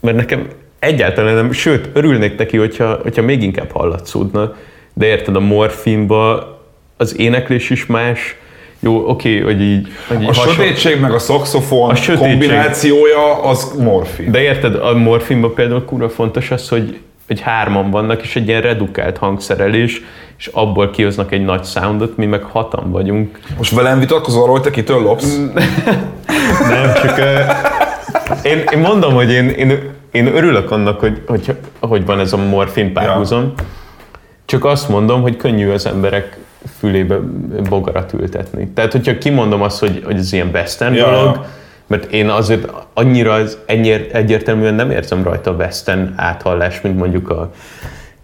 mert nekem egyáltalán nem, sőt, örülnék neki, hogyha, hogyha még inkább hallatszódna, de érted, a morfinba az éneklés is más, jó, oké, okay, hogy így... Hogy így a hasonl... sötétség meg a szoxofon a sötétség. kombinációja az morfin. De érted, a morfinban például kurva fontos az, hogy, hogy hárman vannak, és egy ilyen redukált hangszerelés, és abból kihoznak egy nagy soundot, mi meg hatan vagyunk. Most velem vitatkozol arról, hogy te kitől lopsz? Nem, csak uh, én, én mondom, hogy én, én, én örülök annak, hogy, hogy, hogy van ez a morfin párhuzam. Ja. Csak azt mondom, hogy könnyű az emberek fülébe bogarat ültetni. Tehát, hogyha kimondom azt, hogy, hogy ez ilyen western ja. dolog, mert én azért annyira az ennyire, egyértelműen nem érzem rajta a western áthallás, mint mondjuk a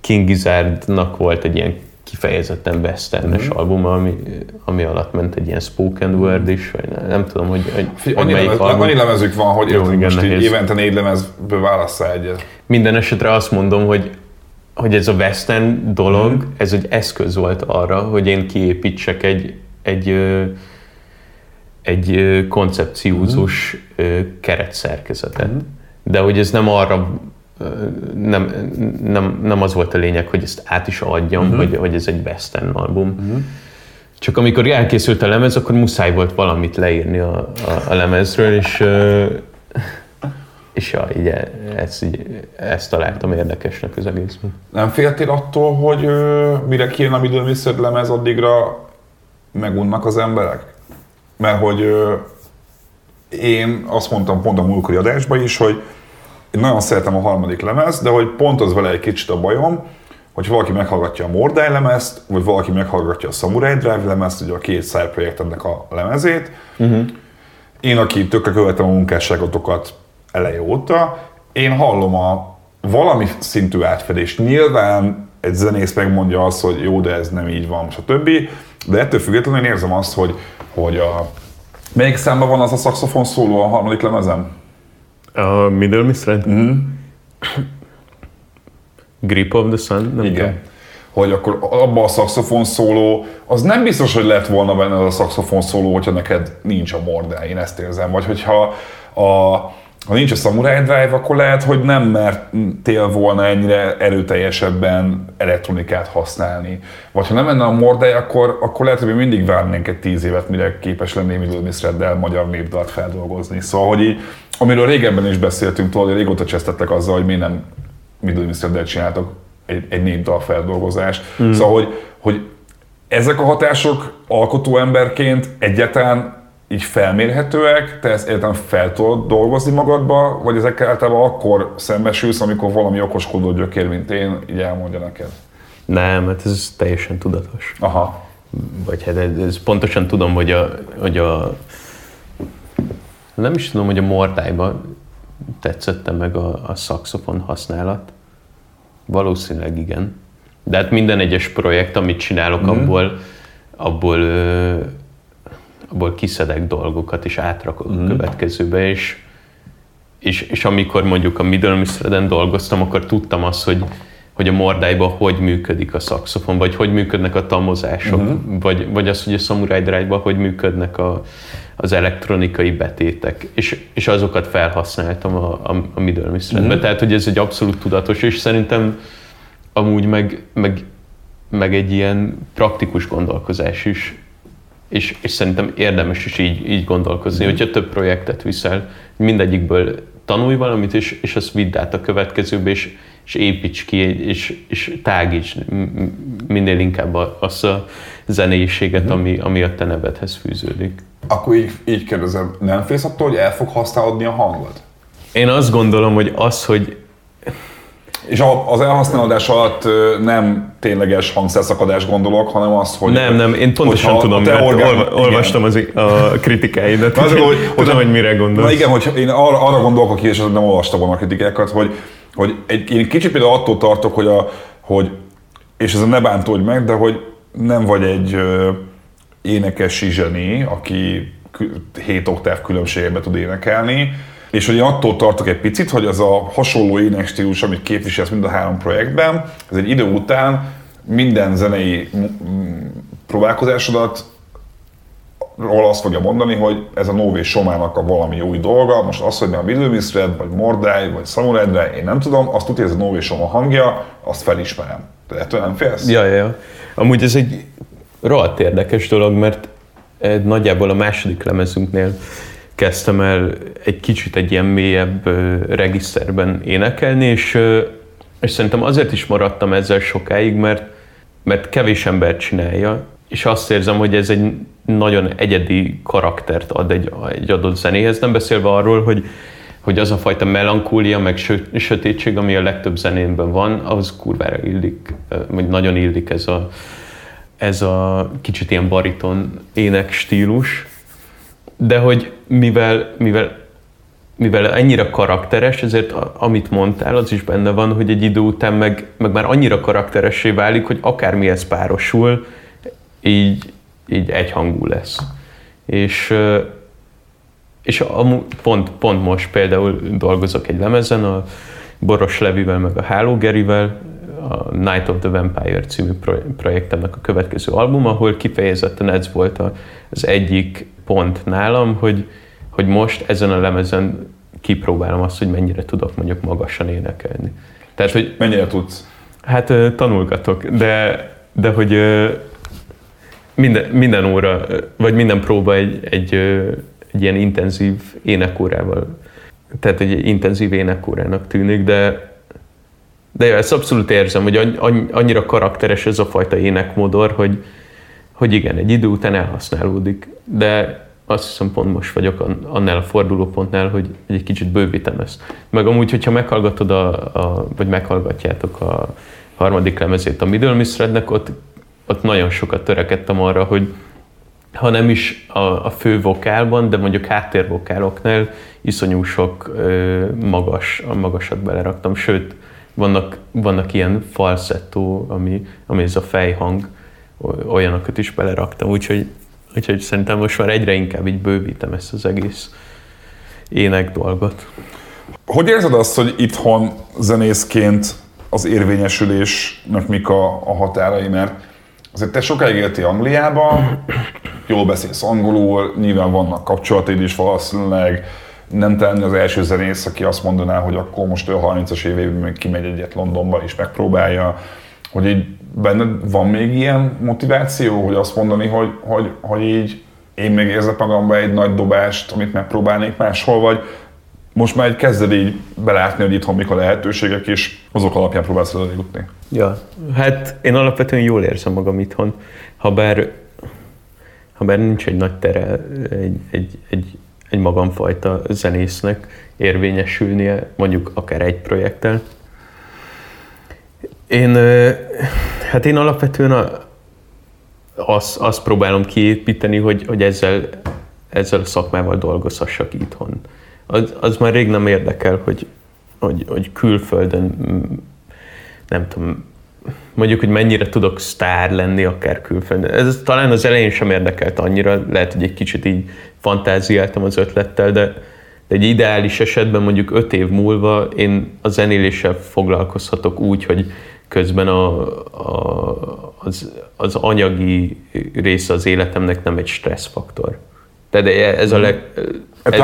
King Gizzardnak volt egy ilyen kifejezetten westernes mm. album, ami, ami alatt ment egy ilyen spoken word is, vagy nem, nem tudom, hogy, hogy, hogy annyi melyik lemez, album. Annyi lemezük van, hogy Jó, igen, most így évente négy lemezből válassza egyet. Minden esetre azt mondom, hogy hogy ez a western dolog, mm. ez egy eszköz volt arra, hogy én kiépítsek egy, egy, egy koncepciózus mm. keretszerkezetet. Mm. De hogy ez nem arra, nem, nem, nem az volt a lényeg, hogy ezt át is adjam, mm. hogy, hogy ez egy western album. Mm. Csak amikor elkészült a lemez, akkor muszáj volt valamit leírni a, a, a lemezről, és és ja, így e, ezt, így, ezt találtam érdekesnek az egészben. Nem féltél attól, hogy mire kijön a Middle Mr. lemez, addigra megunnak az emberek? Mert hogy én azt mondtam pont a múltkori adásban is, hogy én nagyon szeretem a harmadik lemez, de hogy pont az vele egy kicsit a bajom, hogy valaki meghallgatja a Mordály lemezt, vagy valaki meghallgatja a Samurai Drive lemezt, ugye a két side projektemnek a lemezét. Uh-huh. Én, aki tökre követem a munkásságotokat, eleje óta, én hallom a valami szintű átfedést. Nyilván egy zenész megmondja azt, hogy jó, de ez nem így van, stb. De ettől függetlenül én érzem azt, hogy, hogy a... Melyik számban van az a szaxofon szóló a harmadik lemezem? A Middle Mistrend? Mm. Grip of the Sun? Nem Igen. Tudom. Hogy akkor abban a szaxofon szóló, az nem biztos, hogy lett volna benne az a szaxofon szóló, hogyha neked nincs a mordá, én ezt érzem. Vagy hogyha a, ha nincs a Samurai Drive, akkor lehet, hogy nem mertél volna ennyire erőteljesebben elektronikát használni. Vagy ha nem lenne a Mordai, akkor, akkor lehet, hogy mi mindig várnénk egy tíz évet, mire képes lenné Middle Misreddel magyar népdalt feldolgozni. Szóval, hogy így, amiről régebben is beszéltünk, tudod, hogy régóta csesztettek azzal, hogy mi nem Middle Misreddel csináltak egy, egy népdal feldolgozást. Mm. Szóval, hogy, hogy ezek a hatások alkotó emberként egyáltalán így felmérhetőek, te ezt értem fel tudod dolgozni magadba, vagy ezekkel általában akkor szembesülsz, amikor valami okoskodó gyökér, mint én, így elmondja neked? Nem, hát ez teljesen tudatos. Aha. Vagy hát ez pontosan tudom, hogy a, hogy a nem is tudom, hogy a mordájban tetszette meg a, a szakszofon használat. Valószínűleg igen. De hát minden egyes projekt, amit csinálok, mm. abból, abból abból kiszedek dolgokat, és átrakok mm. a következőbe, és, és, és amikor mondjuk a Middle Mistreden dolgoztam, akkor tudtam azt, hogy, hogy a mordájban hogy működik a szakszofon, vagy hogy működnek a tamozások, uh-huh. vagy, vagy az, hogy a Samurai Drive-ban hogy működnek a, az elektronikai betétek, és, és azokat felhasználtam a, a, a Middle Uh-huh. Tehát, hogy ez egy abszolút tudatos, és szerintem amúgy meg, meg meg egy ilyen praktikus gondolkozás is, és, és szerintem érdemes is így, így gondolkozni, mm. hogyha több projektet viszel, mindegyikből tanulj valamit, és, és azt vidd át a következőbe, és, és építs ki, és, és tágíts minél inkább azt a zenéiséget, mm. ami, ami a te nevedhez fűződik. Akkor így, így kérdezem, nem félsz attól, hogy el fog használódni a hangod? Én azt gondolom, hogy az, hogy és az elhasználódás alatt nem tényleges hangszerszakadás gondolok, hanem azt, hogy... Nem, nem, én pontosan tudom, mert orga, olvastam az, a kritikáidat, az, hogy, hogy, tudom, hogy mire gondolsz. Na igen, hogy én arra, arra gondolok, aki és nem olvastam volna a kritikákat, hogy, hogy egy, én kicsit például attól tartok, hogy, a, hogy és ez ne bántódj meg, de hogy nem vagy egy ö, énekesi zseni, aki 7 oktáv különbségebe tud énekelni, és hogy én attól tartok egy picit, hogy az a hasonló énekstílus, amit képviselsz mind a három projektben, ez egy idő után minden zenei próbálkozásodat róla azt fogja mondani, hogy ez a Nové Somának a valami új dolga, most az, hogy mi a Middle vagy Mordály, vagy Samurai én nem tudom, azt tudja, ez a Nové Soma hangja, azt felismerem. Te ettől nem félsz? Ja, ja, ja. Amúgy ez egy rohadt érdekes dolog, mert eh, nagyjából a második lemezünknél kezdtem el egy kicsit egy ilyen mélyebb regiszterben énekelni, és, és szerintem azért is maradtam ezzel sokáig, mert, mert kevés ember csinálja, és azt érzem, hogy ez egy nagyon egyedi karaktert ad egy, egy adott zenéhez, nem beszélve arról, hogy, hogy az a fajta melankólia, meg sötétség, ami a legtöbb zenénben van, az kurvára illik, vagy nagyon illik ez a, ez a kicsit ilyen bariton ének stílus, de hogy mivel, mivel, mivel ennyire karakteres, ezért amit mondtál, az is benne van, hogy egy idő után meg, meg már annyira karakteressé válik, hogy akármihez párosul, így, így egyhangú lesz. És, és a, pont, pont most például dolgozok egy lemezen, a Boros Levivel, meg a Háló Gerivel, a Night of the Vampire című projektemnek a következő album, ahol kifejezetten ez volt az egyik pont nálam, hogy, hogy most ezen a lemezen kipróbálom azt, hogy mennyire tudok mondjuk magasan énekelni. Tehát, hogy mennyire tudsz? Hát tanulgatok, de, de hogy minden, minden óra, vagy minden próba egy, egy, egy ilyen intenzív énekórával, tehát egy intenzív énekórának tűnik, de de jó, ezt abszolút érzem, hogy annyira karakteres ez a fajta énekmodor, hogy, hogy igen, egy idő után elhasználódik, de azt hiszem pont most vagyok annál a fordulópontnál, hogy egy kicsit bővítem ezt. Meg amúgy, hogyha meghallgatod, a, a, vagy meghallgatjátok a harmadik lemezét a Middle Misrednek, ott, ott nagyon sokat törekedtem arra, hogy ha nem is a, a fő vokálban, de mondjuk háttérvokáloknál iszonyú sok ö, magas, a magasat beleraktam, sőt, vannak, vannak ilyen falsettó, ami, ami ez a fejhang, olyanokat is beleraktam, úgyhogy, úgyhogy szerintem most már egyre inkább így bővítem ezt az egész ének dolgot. Hogy érzed azt, hogy itthon zenészként az érvényesülésnek mik a, a határai, mert azért te sokáig éltél Angliában, jól beszélsz angolul, nyilván vannak kapcsolataid is valószínűleg, nem tenni az első zenész, aki azt mondaná, hogy akkor most ő 30-as évében még kimegy egyet Londonba és megpróbálja, hogy így benned van még ilyen motiváció, hogy azt mondani, hogy, hogy, hogy így én még érzek magamban egy nagy dobást, amit megpróbálnék máshol, vagy most már egy kezded így belátni, hogy itthon mik a lehetőségek, és azok alapján próbálsz jutni. Ja, hát én alapvetően jól érzem magam itthon, ha bár, ha bár nincs egy nagy tere egy, egy, egy egy magamfajta zenésznek érvényesülnie, mondjuk akár egy projekttel. Én, hát én alapvetően a, azt, azt próbálom kiépíteni, hogy, hogy ezzel, ezzel a szakmával dolgozhassak itthon. Az, az már rég nem érdekel, hogy, hogy, hogy külföldön nem tudom, mondjuk, hogy mennyire tudok sztár lenni akár külföldön. Ez talán az elején sem érdekelt annyira, lehet, hogy egy kicsit így fantáziáltam az ötlettel, de, de egy ideális esetben mondjuk öt év múlva én a zenéléssel foglalkozhatok úgy, hogy közben a, a, az, az anyagi része az életemnek nem egy stresszfaktor. Tehát ez a leg... Ez,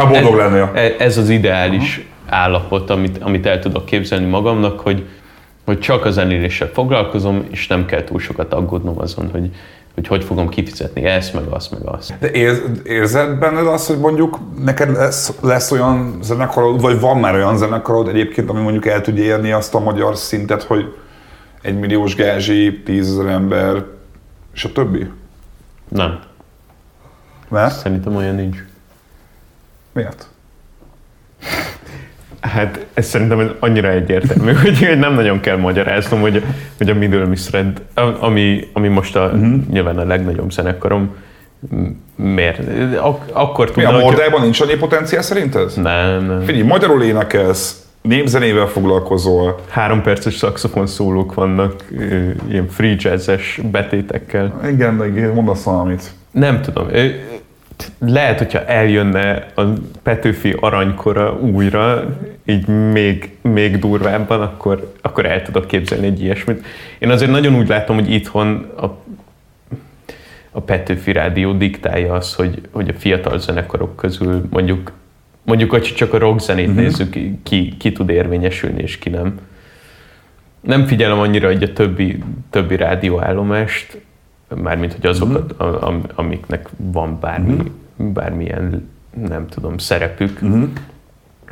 ez, ez az ideális állapot, amit, amit el tudok képzelni magamnak, hogy, Hogy csak a zenéléssel foglalkozom, és nem kell túl sokat aggódnom azon, hogy hogy hogy fogom kifizetni ezt, meg azt, meg azt. De érz, érzed benned azt, hogy mondjuk neked lesz, lesz olyan zenekarod, vagy van már olyan zenekarod egyébként, ami mondjuk el tudja érni azt a magyar szintet, hogy egy milliós gázsi, tízezer ember, és a többi? Nem. Mert? Szerintem olyan nincs. Miért? Hát ez szerintem annyira egyértelmű, hogy nem nagyon kell magyaráznom, hogy, hogy a Middle Misred, ami, ami most a, uh-huh. nyilván a legnagyobb zenekarom, miért? Ak- akkor tudna, Mi a Mordában hogy... nincs annyi potenciál szerinted? Nem, nem. Figyelj, magyarul énekelsz, népzenével foglalkozol. Három perces szakszofon szólók vannak, ilyen free jazzes betétekkel. Igen, igen, mondasz valamit. Nem tudom lehet, hogyha eljönne a Petőfi aranykora újra, így még, még durvábban, akkor, akkor el tudok képzelni egy ilyesmit. Én azért nagyon úgy látom, hogy itthon a, a Petőfi Rádió diktálja az, hogy, hogy a fiatal zenekarok közül mondjuk, mondjuk hogy csak a rock zenét uh-huh. nézzük, ki, ki tud érvényesülni és ki nem. Nem figyelem annyira, hogy a többi, többi rádióállomást, mármint hogy azokat, uh-huh. amiknek van bármi, uh-huh. bármilyen, nem tudom, szerepük. Uh-huh.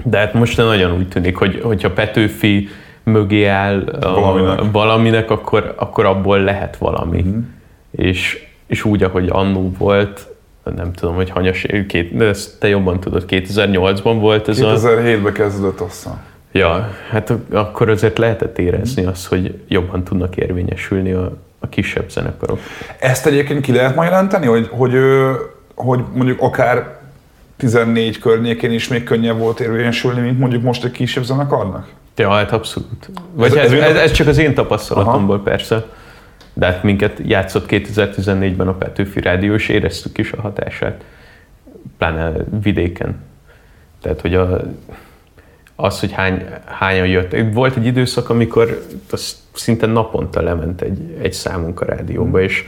De hát most nagyon úgy tűnik, hogy hogyha Petőfi mögé áll valaminek, a, valaminek akkor, akkor abból lehet valami. Uh-huh. És, és úgy, ahogy annó volt, nem tudom, hogy hanyas, két, de ezt te jobban tudod, 2008-ban volt ez 2007-ben kezdődött aztán. Ja, hát akkor azért lehetett érezni azt, hogy jobban tudnak érvényesülni a, a kisebb zenekarok. Ezt egyébként ki lehet majd jelenteni, hogy, hogy, hogy mondjuk akár 14 környékén is még könnyebb volt érvényesülni, mint mondjuk most egy kisebb zenekarnak? Ja, hát abszolút. Vagy ez, ez, ez, ez csak az én tapasztalatomból Aha. persze. De hát minket játszott 2014-ben a Petőfi Rádió, és éreztük is a hatását. Pláne vidéken. Tehát, hogy a, az, hogy hány, hányan jöttek. Volt egy időszak, amikor az szinte naponta lement egy, egy számunk a rádióba, mm. és,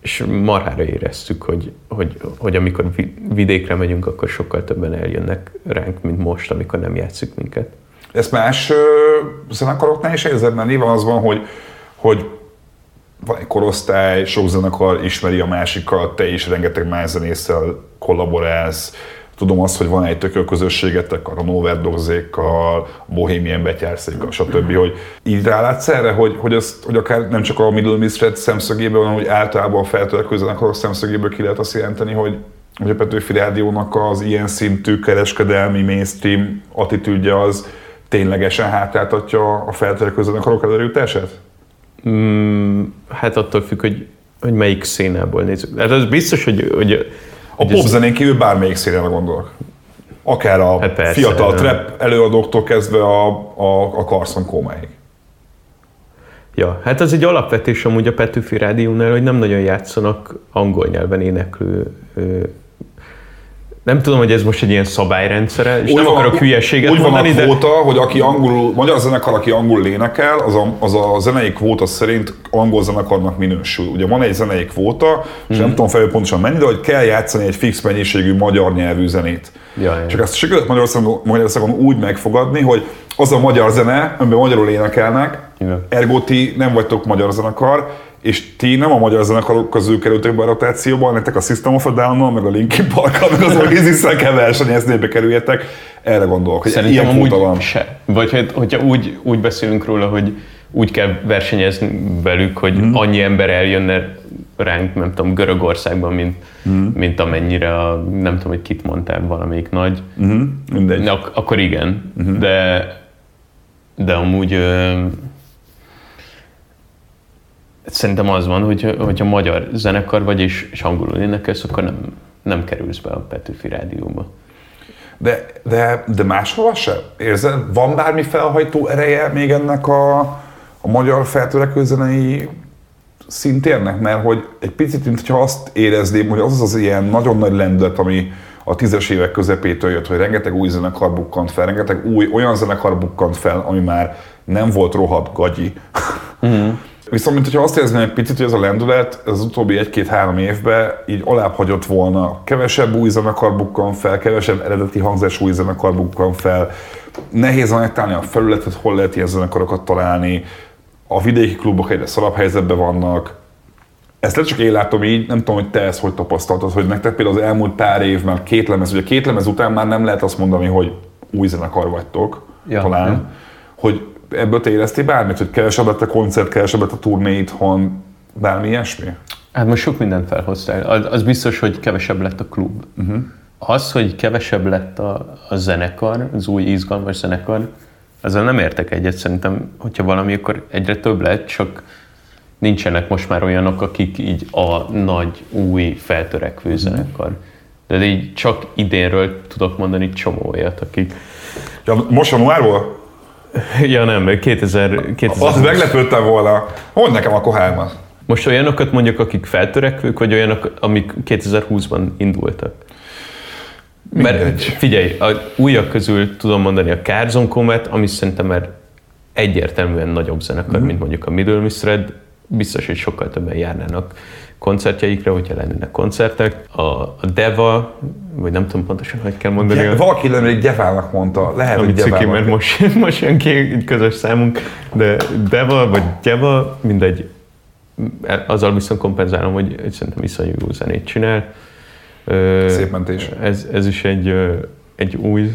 és marhára éreztük, hogy, hogy, hogy amikor vidékre megyünk, akkor sokkal többen eljönnek ránk, mint most, amikor nem játszik minket. Ezt más zenekaroknál is érzed, mert nyilván az van, hogy, hogy van egy korosztály, sok zenekar ismeri a másikat, te is rengeteg más zenésszel kollaborálsz, Tudom azt, hogy van egy tököl közösségetek a Noverdozékkal, a Bohemian Betyárszékkal, stb. hogy így rálátsz erre, hogy, hogy, azt, hogy akár nem csak a Middle Misfred szemszögéből, hanem hogy általában a feltörekvő zenekarok szemszögéből ki lehet azt jelenteni, hogy hogy a Petőfi Rádiónak az ilyen szintű kereskedelmi mainstream attitűdje az ténylegesen hátráltatja a feltörekvő zenekarok előjutását? Mm, hát attól függ, hogy, hogy melyik szénából nézzük. Hát az biztos, hogy, hogy a popzenén kívül bármelyik színre gondolok. Akár a hát persze, fiatal nem. trap előadóktól kezdve a, a, a Carson Kómáig. Ja, hát ez egy alapvetés amúgy a Petőfi Rádiónál, hogy nem nagyon játszanak angol nyelven éneklő nem tudom, hogy ez most egy ilyen szabályrendszere, és úgy nem van, akarok hülyeséget úgy mondani, van a kvóta, de... hogy aki angolul, magyar zenekar, aki angol énekel, az a, az a zenei kvóta szerint angol zenekarnak minősül. Ugye van egy zenei kvóta, és nem mhm. tudom felül pontosan mennyi, de hogy kell játszani egy fix mennyiségű magyar nyelvű zenét. Ja, Csak ezt sikerült Magyarországon, Magyarországon úgy megfogadni, hogy az a magyar zene, amiben magyarul énekelnek, Igen. ergo ti nem vagytok magyar zenekar, és ti nem a magyar zenekarok közül kerültek be a rotációban, nektek a System of a down meg a Linkin park meg az Oasis-szel kell versenyeznébe kerüljetek. Erre gondolok, hogy Szerintem ilyen kvóta van. Se. Vagy hogy, hogyha úgy, úgy beszélünk róla, hogy úgy kell versenyezni velük, hogy mm. annyi ember eljönne ránk, nem tudom, Görögországban, mint, mm. mint amennyire, a, nem tudom, hogy kit mondtál, valamelyik nagy. Mm. Mindegy. Ak- akkor igen, mm. de, de amúgy Szerintem az van, hogy, hogyha magyar zenekar vagy és, és angolul énekelsz, akkor nem, nem kerülsz be a Petőfi Rádióba. De, de, de máshol se? Érzed, van bármi felhajtó ereje még ennek a, a magyar feltörekvő zenei szintérnek? Mert hogy egy picit, mintha azt érezném, hogy az az, az ilyen nagyon nagy lendület, ami a tízes évek közepétől jött, hogy rengeteg új zenekar bukkant fel, rengeteg új olyan zenekar bukkant fel, ami már nem volt rohadt gagyi. Mm. Viszont, mintha azt érezném egy picit, hogy ez a lendület az utóbbi egy-két-három évben így alább hagyott volna. Kevesebb új zenekar bukkan fel, kevesebb eredeti hangzás új zenekar bukkan fel. nehéz megtalálni a felületet, hol lehet ilyen zenekarokat találni, a vidéki klubok egyre szarabb helyzetben vannak, ezt csak én látom így, nem tudom, hogy te ezt hogy tapasztaltad, hogy nektek például az elmúlt pár évben két lemez, ugye két lemez után már nem lehet azt mondani, hogy új zenekar vagytok, ja, talán, ja. hogy ebből te éreztél bármit, hogy kevesebb lett a koncert, kevesebb lett a turné itthon, bármi ilyesmi? Hát most sok mindent felhoztál. Az, az biztos, hogy kevesebb lett a klub. Uh-huh. Az, hogy kevesebb lett a, a zenekar, az új izgalmas zenekar, azzal nem értek egyet. Szerintem, hogyha valami, akkor egyre több lett, csak nincsenek most már olyanok, akik így a nagy, új, feltörekvő mhm. zenekar. De így csak idénről tudok mondani csomó olyat, akik... Ja, most januárból? Ja nem, 2000... 2000 Azt meglepődtem volna. Hogy nekem a hármat? Most olyanokat mondjuk, akik feltörekvők, vagy olyanok, amik 2020-ban indultak? Mindegy. Mert figyelj, a újak közül tudom mondani a Carzon Comet, ami szerintem már egyértelműen nagyobb zenekar, mm. mint mondjuk a Middle Misred, biztos, hogy sokkal többen járnának koncertjeikre, hogyha lennének koncertek. A, a Deva, vagy nem tudom pontosan, hogy kell mondani. Ja, valaki egy Devának mondta, lehet, hogy ciki, mert most, most jön ki egy közös számunk, de Deva vagy Deva, mindegy, azzal viszont kompenzálom, hogy, hogy szerintem iszonyú jó zenét csinál. Szép mentés. Ez, ez is egy, egy új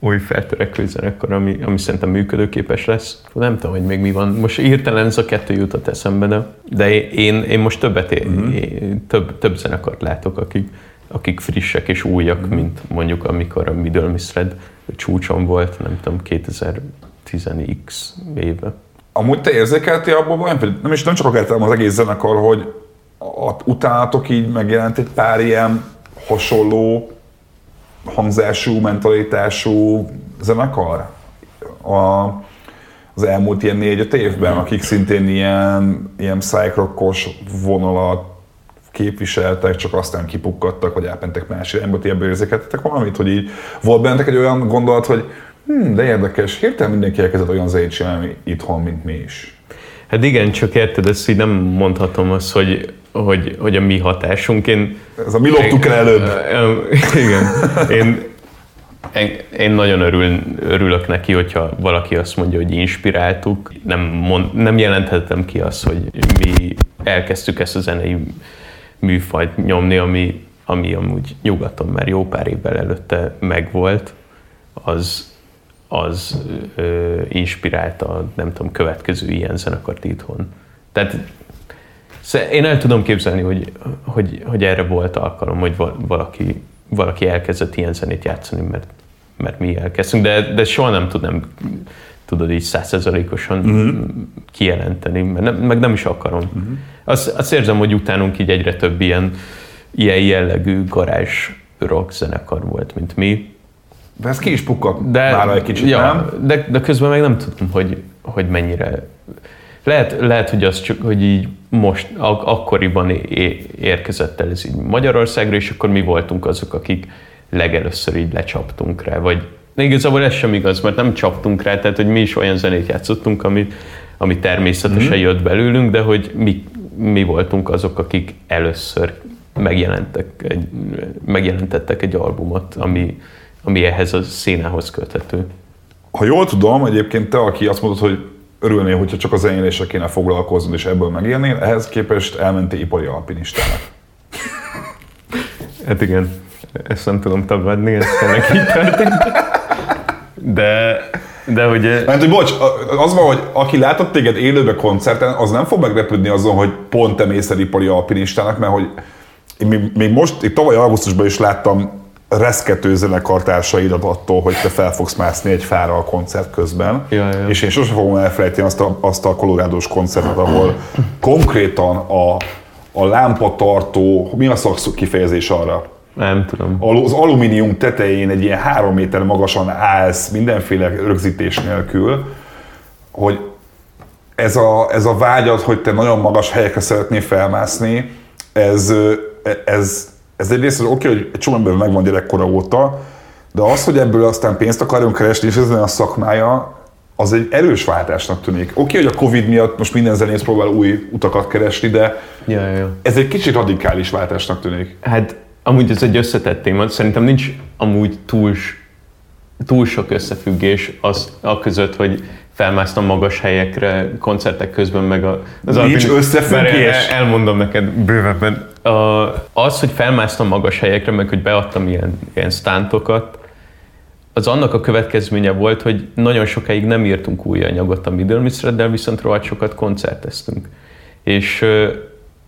új feltörekvő zenekar, ami, ami szerintem működőképes lesz. Nem tudom, hogy még mi van. Most írtelen ez a kettő jutott eszembe, de, de én, én most többet, uh-huh. én, több, több zenekart látok, akik, akik frissek és újak, uh-huh. mint mondjuk amikor a Middle Misred csúcson volt, nem tudom, 2010x éve. Amúgy te érzékeltél abból valamit? Nem is nem csak akartam az egész zenekar, hogy utánatok így megjelent egy pár ilyen hasonló hangzású, mentalitású zenekar a, az elmúlt ilyen négy-öt évben, akik szintén ilyen, ilyen psychrockos vonalat képviseltek, csak aztán kipukkadtak, vagy elmentek más irányba, ti ebből érzékeltetek valamit, hogy így volt bennetek egy olyan gondolat, hogy hm, de érdekes, hirtelen mindenki elkezdett olyan zenét csinálni itthon, mint mi is. Hát igen, csak érted, ezt így nem mondhatom azt, hogy hogy, hogy a mi hatásunk. Én, Ez a mi loptuk el előbb. Igen. Én, én, én nagyon örül, örülök neki, hogyha valaki azt mondja, hogy inspiráltuk. Nem, mond, nem jelenthetem ki azt, hogy mi elkezdtük ezt a zenei műfajt nyomni, ami, ami amúgy nyugaton már jó pár évvel előtte megvolt, az, az ö, inspirálta, nem tudom, következő ilyen zenekart itthon. Tehát Szóval én el tudom képzelni, hogy, hogy, hogy erre volt alkalom, hogy valaki, valaki elkezdett ilyen zenét játszani, mert, mert mi elkezdtünk, de, de soha nem tudnám tudod így százszerzalékosan uh-huh. kijelenteni, mert nem, meg nem is akarom. Uh-huh. Azt, azt érzem, hogy utánunk így egyre több ilyen, ilyen jellegű garázs rock zenekar volt, mint mi. De ez ki is pukkadt de, egy kicsit, ja, nem? De, de közben meg nem tudom, hogy, hogy mennyire lehet, lehet, hogy az csak, hogy így most, ak- akkoriban érkezett el ez így Magyarországra, és akkor mi voltunk azok, akik legelőször így lecsaptunk rá, vagy de igazából ez sem igaz, mert nem csaptunk rá, tehát hogy mi is olyan zenét játszottunk, ami, ami természetesen mm-hmm. jött belőlünk, de hogy mi, mi voltunk azok, akik először megjelentek egy, megjelentettek egy albumot, ami, ami ehhez a színához köthető. Ha jól tudom, egyébként te, aki azt mondod, hogy örülnél, hogyha csak az zenéléssel kéne foglalkoznod, és ebből megélnél, ehhez képest elmentél ipari alpinistának. Hát igen, ezt nem tudom tagadni, ez tényleg így történt. De, de hogy... Mert, hogy bocs, az van, hogy aki látott téged élőben koncerten, az nem fog meglepődni azon, hogy pont te mész el ipari alpinistának, mert hogy én még most, itt tavaly augusztusban is láttam reszkető zenekartársaidat attól, hogy te fel fogsz mászni egy fára a koncert közben. Ja, ja. És én sosem fogom elfelejteni azt a, azt a kolorádós koncertet, ahol konkrétan a, a lámpatartó, mi a szak kifejezés arra? Nem tudom. Az alumínium tetején egy ilyen három méter magasan állsz mindenféle rögzítés nélkül, hogy ez a, ez a vágyad, hogy te nagyon magas helyekre szeretnél felmászni, ez, ez, ez egyrészt oké, okay, hogy egy csomó ember megvan gyerekkora óta, de az, hogy ebből aztán pénzt akarjon keresni, és ez a szakmája, az egy erős váltásnak tűnik. Oké, okay, hogy a Covid miatt most minden zenész próbál új utakat keresni, de ja, ja. ez egy kicsit radikális váltásnak tűnik. Hát amúgy ez egy összetett téma, szerintem nincs amúgy túl túl sok összefüggés az a között, hogy felmásztam magas helyekre koncertek közben, meg a, az Nincs összefüggés? El, elmondom neked bővebben. A, az, hogy felmásztam magas helyekre, meg hogy beadtam ilyen, ilyen stántokat, az annak a következménye volt, hogy nagyon sokáig nem írtunk új anyagot a Middle Mistreddel, viszont rohadt sokat koncerteztünk. És,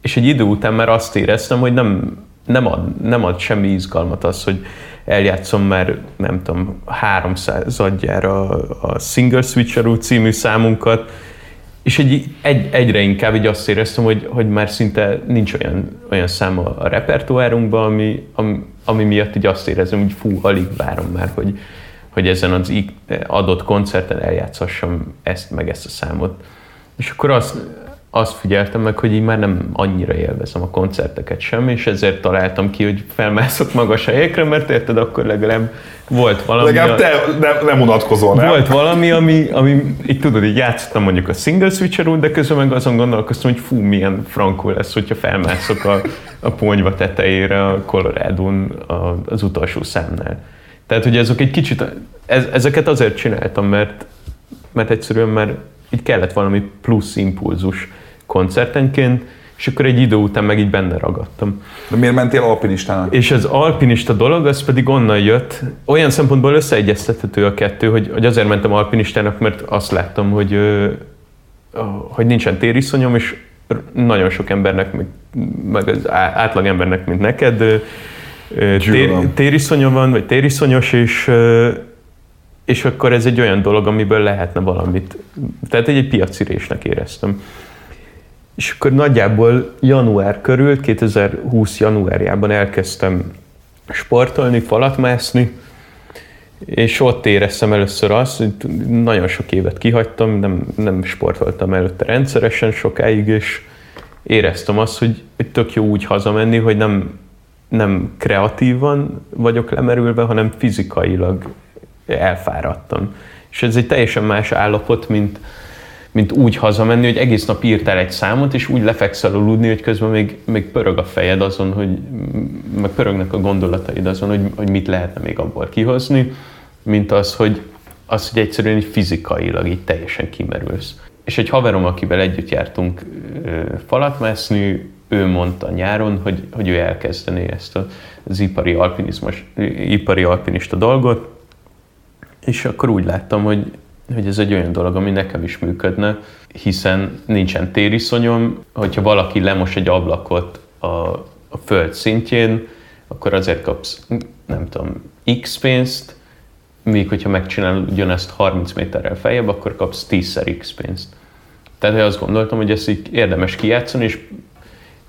és egy idő után már azt éreztem, hogy nem, nem, ad, nem ad semmi izgalmat az, hogy eljátszom már, nem tudom, 300 adjára a Single Switcheroo című számunkat, és egy, egy, egyre inkább így azt éreztem, hogy, hogy már szinte nincs olyan, olyan szám a, a repertoárunkban, ami, ami, ami miatt így azt érezem, hogy fú, alig várom már, hogy, hogy ezen az adott koncerten eljátszhassam ezt meg ezt a számot. És akkor azt, azt figyeltem meg, hogy így már nem annyira élvezem a koncerteket sem, és ezért találtam ki, hogy felmászok magas helyekre, mert érted, akkor legalább volt valami... Legalább te nem, nem unatkozol, nem? Volt valami, ami, ami így tudod, így játszottam mondjuk a single switcher de közben meg azon gondolkoztam, hogy fú, milyen frankó lesz, hogyha felmászok a, a ponyva tetejére a colorado az utolsó számnál. Tehát, hogy ezek egy kicsit, ez, ezeket azért csináltam, mert, mert egyszerűen már így kellett valami plusz impulzus koncertenként, és akkor egy idő után meg így benne ragadtam. De miért mentél alpinistának? És az alpinista dolog, az pedig onnan jött, olyan szempontból összeegyeztethető a kettő, hogy, hogy azért mentem alpinistának, mert azt láttam, hogy, hogy nincsen tériszonyom, és nagyon sok embernek, meg, az átlag embernek, mint neked, tér, tériszonyom van, vagy tériszonyos, és, és akkor ez egy olyan dolog, amiből lehetne valamit. Tehát egy, egy piacirésnek éreztem. És akkor nagyjából január körül, 2020 januárjában elkezdtem sportolni, falat mászni, és ott éreztem először azt, hogy nagyon sok évet kihagytam, nem, nem sportoltam előtte rendszeresen sokáig, és éreztem azt, hogy, hogy tök jó úgy hazamenni, hogy nem, nem kreatívan vagyok lemerülve, hanem fizikailag elfáradtam. És ez egy teljesen más állapot, mint, mint úgy hazamenni, hogy egész nap írtál egy számot, és úgy lefekszel aludni, hogy közben még, még pörög a fejed azon, hogy meg pörögnek a gondolataid azon, hogy, hogy mit lehetne még abból kihozni, mint az, hogy, az, hogy egyszerűen fizikailag így teljesen kimerülsz. És egy haverom, akivel együtt jártunk falat mászni, ő mondta nyáron, hogy, hogy ő elkezdené ezt az ipari, alpinizmus, ipari alpinista dolgot, és akkor úgy láttam, hogy, hogy ez egy olyan dolog, ami nekem is működne, hiszen nincsen tériszonyom, hogyha valaki lemos egy ablakot a, a föld szintjén, akkor azért kapsz, nem tudom, x pénzt, míg hogyha megcsinálod ugyanezt 30 méterrel feljebb, akkor kapsz 10-szer x pénzt. Tehát azt gondoltam, hogy ezt így érdemes kijátszani, és,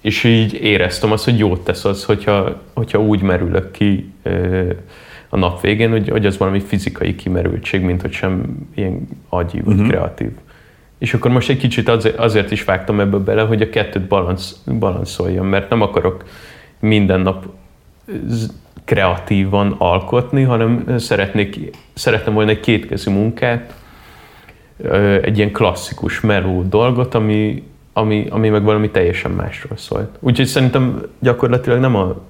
és így éreztem azt, hogy jót tesz az, hogyha, hogyha úgy merülök ki a nap végén, hogy, hogy az valami fizikai kimerültség, mint hogy sem ilyen agyi vagy uh-huh. kreatív. És akkor most egy kicsit azért, azért is vágtam ebbe bele, hogy a kettőt balansz, balanszoljon, mert nem akarok minden nap kreatívan alkotni, hanem szeretnék, szeretném volna egy kétkezű munkát, egy ilyen klasszikus meló dolgot, ami, ami, ami meg valami teljesen másról szólt. Úgyhogy szerintem gyakorlatilag nem a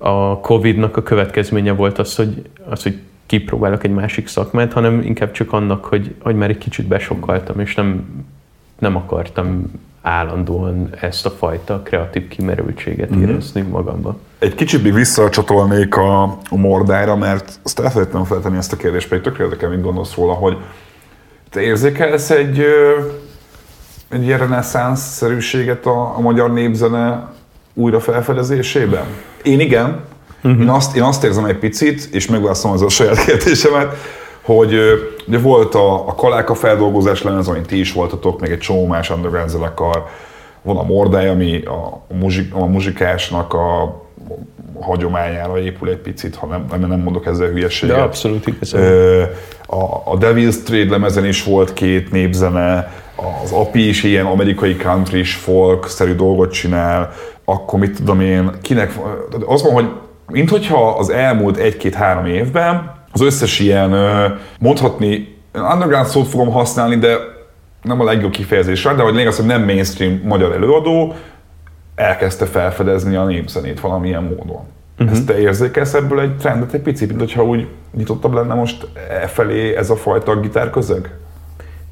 a Covid-nak a következménye volt az, hogy, az, hogy kipróbálok egy másik szakmát, hanem inkább csak annak, hogy, hogy már egy kicsit besokkaltam, és nem, nem akartam állandóan ezt a fajta kreatív kimerültséget mm-hmm. érezni magamba. Egy kicsit még visszacsatolnék a, a mordára, mert azt elfelejtettem feltenni ezt a kérdést, pedig tökre érdekel, mit gondolsz róla, hogy te érzékelsz egy, egy ilyen reneszánsz-szerűséget a, a magyar népzene újra felfedezésében? Én igen. Uh-huh. Én, azt, én azt érzem egy picit, és megválaszolom az a saját kérdésemet, hogy ugye volt a, a Kaláka feldolgozás lemez, amit ti is voltatok, meg egy csomó más underground zenekar, van a Mordály, ami a, a, muzsik, a muzsikásnak a hagyományára épül egy picit, ha nem, nem, nem mondok ezzel hülyeséget. De abszolút igazán. A, a Devil's Trade lemezen is volt két népzene, az API is ilyen amerikai country folk-szerű dolgot csinál, akkor mit tudom én, kinek, az van, hogy minthogyha az elmúlt egy-két-három évben az összes ilyen, mondhatni, underground szót fogom használni, de nem a legjobb kifejezés de hogy lényeg az, hogy nem mainstream magyar előadó elkezdte felfedezni a népzenét valamilyen módon. Uh-huh. Ezt te érzékelsz ebből egy trendet egy picit, mint hogyha úgy nyitottabb lenne most e felé ez a fajta gitárközeg?